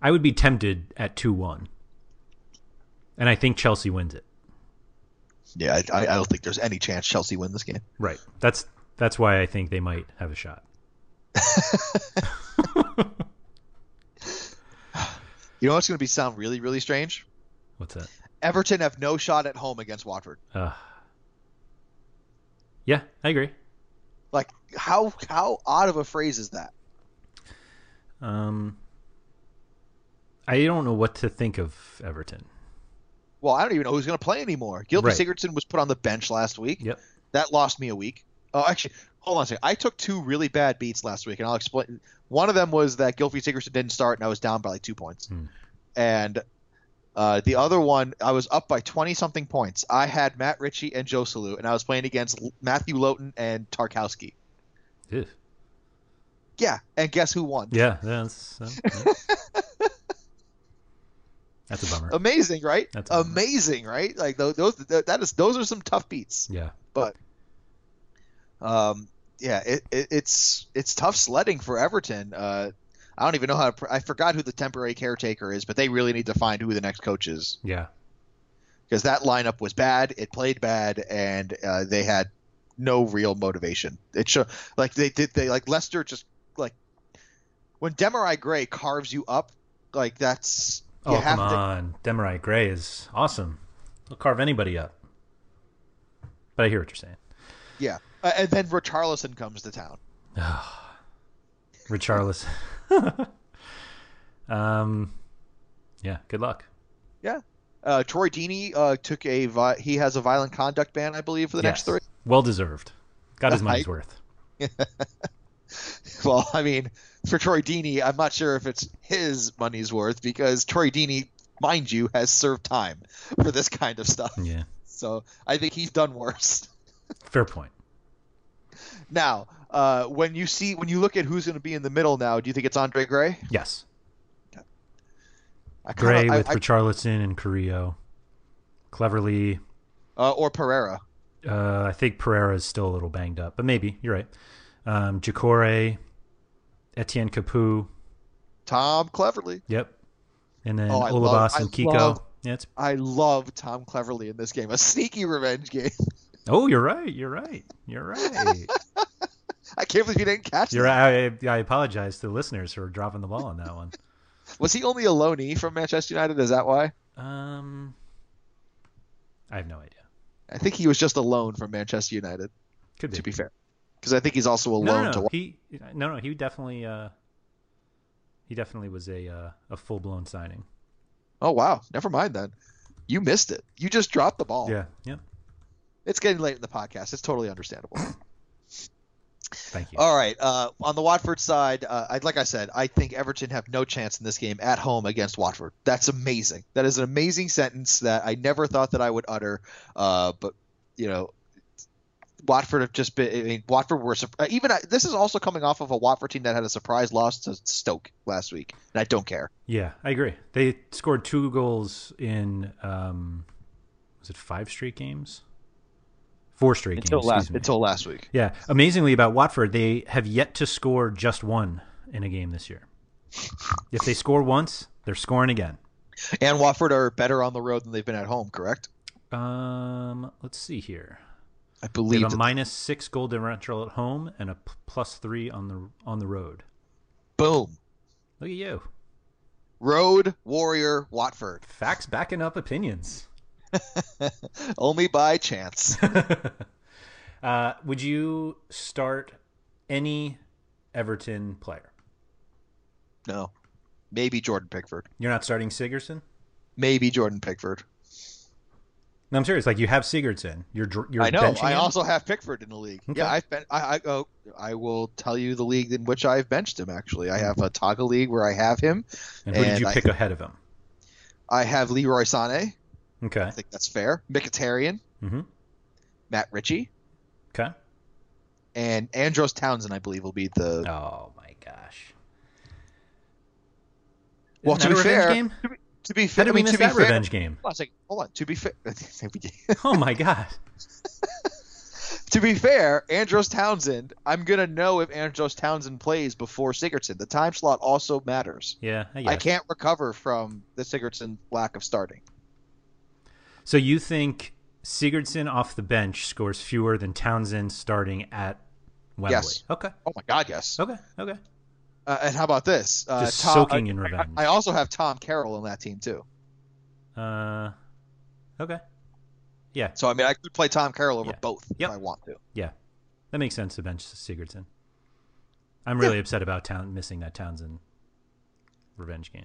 I would be tempted at two one, and I think Chelsea wins it. Yeah, I, I don't think there's any chance Chelsea win this game. Right. That's that's why I think they might have a shot. You know what's going to be sound really really strange? What's that? Everton have no shot at home against Watford. Uh, yeah, I agree. Like how how odd of a phrase is that? Um, I don't know what to think of Everton. Well, I don't even know who's going to play anymore. Gilbert Right. Sigurdsson was put on the bench last week. Yep. That lost me a week. Oh, actually, hold on a second. I took two really bad beats last week, and I'll explain. One of them was that Gylfi Sigurdsson didn't start, and I was down by like two points. Hmm. And uh, the other one, I was up by 20 something points. I had Matt Ritchie and Joselu, and I was playing against Matthew Lowton and Tarkowski. Ew. Yeah, and guess who won? Yeah, that's uh, yeah. that's a bummer. Amazing, right? That's bummer. Amazing, right? Like those, those that is those are some tough beats. Yeah, but um, yeah, it, it, it's it's tough sledding for Everton. Uh, I don't even know how to. I forgot who the temporary caretaker is, but they really need to find who the next coach is yeah, because that lineup was bad. It played bad, and uh, they had no real motivation. It show like they did. They like Leicester just like when Demarai Gray carves you up, like that's you Oh come to. on, Demarai Gray is awesome. He'll carve anybody up. But I hear what you're saying. Yeah, uh, and then Richarlison comes to town. Richarlison. um, yeah. Good luck. Yeah. Uh, Troy Deeney uh, took a vi- he has a violent conduct ban, I believe, for the next three. Well deserved. Got his money's I- worth. Well, I mean, for Troy Deeney, I'm not sure if it's his money's worth because Troy Deeney, mind you, has served time for this kind of stuff. Yeah. So I think he's done worse. Fair point. Now, uh, when you see when you look at who's going to be in the middle now, do you think it's Andre Gray? Yes. I Gray kinda, I- with I- Richarlison and Carrillo. Cleverley, uh, or Pereira. uh, I think Pereira is still a little banged up, but maybe you're right. Um, Jacore, Etienne Capoue. Tom Cleverley. Yep. And then Oh, I Olabas love- and I Kiko. love- Yeah, I love Tom Cleverley in this game. A sneaky revenge game. oh, you're right. You're right. You're right. I can't believe you didn't catch you're that. right. I, I apologize to the listeners for dropping the ball on that one. Was he only a loanee from Manchester United? Is that why? Um, I have no idea. I think he was just a loan from Manchester United. Could be. To be fair, because I think he's also a no, loan no, to. no. He no, no. He definitely uh, he definitely was a uh, a full blown signing. Oh wow, never mind then. You missed it. You just dropped the ball. Yeah. Yeah. It's getting late in the podcast. It's totally understandable. Thank you. All right. Uh, on the Watford side, uh, I, like I said, I think Everton have no chance in this game at home against Watford. That's amazing. That is an amazing sentence that I never thought that I would utter. Uh, but you know, Watford have just been. I mean, Watford were even. This is also coming off of a Watford team that had a surprise loss to Stoke last week, and I don't care. Yeah, I agree. They scored two goals in. Um, was it five straight games? Four straight until games. Last, until last week. Yeah. Amazingly about Watford, they have yet to score just one in a game this year. if they score once, they're scoring again. And Watford are better on the road than they've been at home, correct? Um, let's see here. I believe they have a minus six goal differential at home and a three on the on the road. Boom! Look at you, road warrior Watford. Facts backing up opinions. Only by chance. uh, would you start any Everton player? No. Maybe Jordan Pickford. You're not starting Sigurdsson? Maybe Jordan Pickford. No, I'm serious. Like you have Sigurdsson. You're you're. I know. I him? also have Pickford in the league. Okay. Yeah, I've been. I, I oh, I will tell you the league in which I've benched him. Actually, I have a Togga league where I have him. And who and did you pick I, ahead of him? I have Leroy Sané. Okay. I think that's fair. Mkhitaryan. Mm-hmm. Matt Ritchie. Okay. And Andros Townsend, I believe, will be the. Oh my gosh. Well, to be fair, game? To, be, to be fair, How did we I mean, miss that fair, revenge game? Hold on, hold on. To be fair, oh my god. to be fair, Andros Townsend, I'm gonna know if Andros Townsend plays before Sigurdsson. The time slot also matters. Yeah, I, I can't recover from the Sigurdsson lack of starting. So you think Sigurdsson off the bench scores fewer than Townsend starting at Wembley? Yes. Okay. Oh my God, yes. Okay. Okay. Uh, and how about this? Uh, Just Tom, soaking in revenge. I, I, also have Tom Carroll on that team too. Uh, okay. Yeah. So I mean, I could play Tom Carroll over yeah. both yep. if I want to. Yeah, that makes sense to bench Sigurdsson. I'm really yeah. upset about Town missing that Townsend revenge game.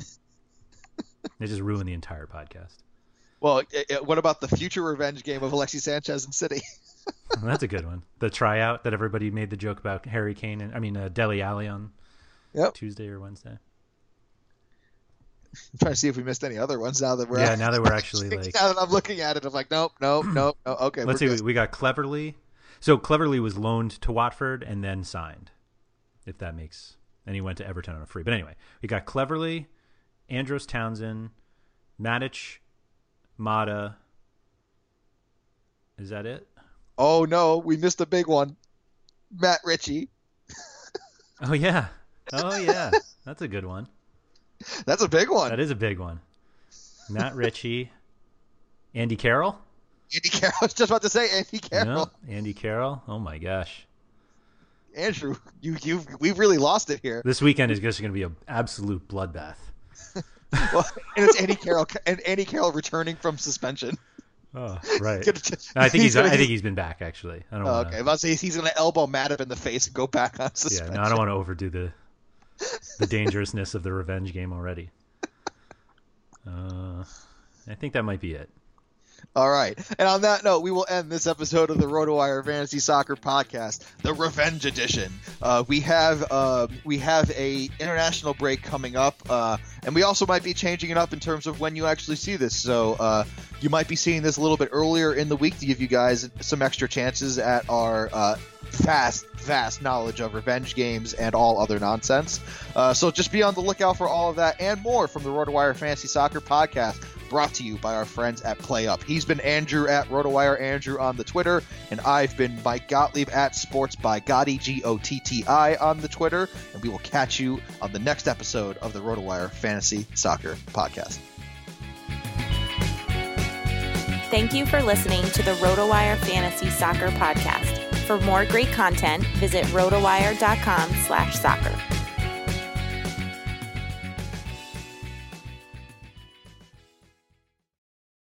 they just ruined the entire podcast. Well, what about the future revenge game of Alexis Sanchez and City? That's a good one. The tryout that everybody made the joke about Harry Kane and I mean uh, Dele Alli on yep. Tuesday or Wednesday. I'm trying to see if we missed any other ones now that we're yeah. Now that we're actually like now that I'm looking at it, I'm like, nope, nope, nope, nope. Okay, let's see. Good. We got Cleverley So Cleverley was loaned to Watford and then signed, if that makes. And he went to Everton on a free. But anyway, we got Cleverley Andros Townsend, Matic, Mata. Is that it? Oh no, we missed a big one. Matt Ritchie. oh yeah. Oh yeah. That's a good one. That's a big one. That is a big one. Matt Ritchie. Andy Carroll? Andy Carroll. I was just about to say Andy Carroll. No, Andy Carroll. Oh my gosh. Andrew, you you we've really lost it here. This weekend is just going to be an absolute bloodbath. well, and it's Andy Carroll and Andy Carroll returning from suspension. Oh, right. I think he's. I think he's been back actually. I don't. Oh, wanna... Okay, about to say he's going to elbow Matip in the face and go back on suspension. Yeah, no, I don't want to overdo the the dangerousness of the revenge game already. Uh, I think that might be it. All right. And on that note, we will end this episode of the RotoWire Fantasy Soccer Podcast, the Revenge Edition. Uh, we have uh, we have a international break coming up, uh, and we also might be changing it up in terms of when you actually see this. So uh, you might be seeing this a little bit earlier in the week to give you guys some extra chances at our uh, vast, vast knowledge of revenge games and all other nonsense. Uh, so just be on the lookout for all of that and more from the RotoWire Fantasy Soccer Podcast brought to you by our friends at PlayUp. He's been Andrew at RotoWire Andrew on the Twitter, and I've been Mike Gottlieb at Sports by Gotti, G O T T I, on the Twitter. And we will catch you on the next episode of the RotoWire Fantasy Soccer Podcast. Thank you for listening to the RotoWire Fantasy Soccer Podcast. For more great content, visit rotowire.com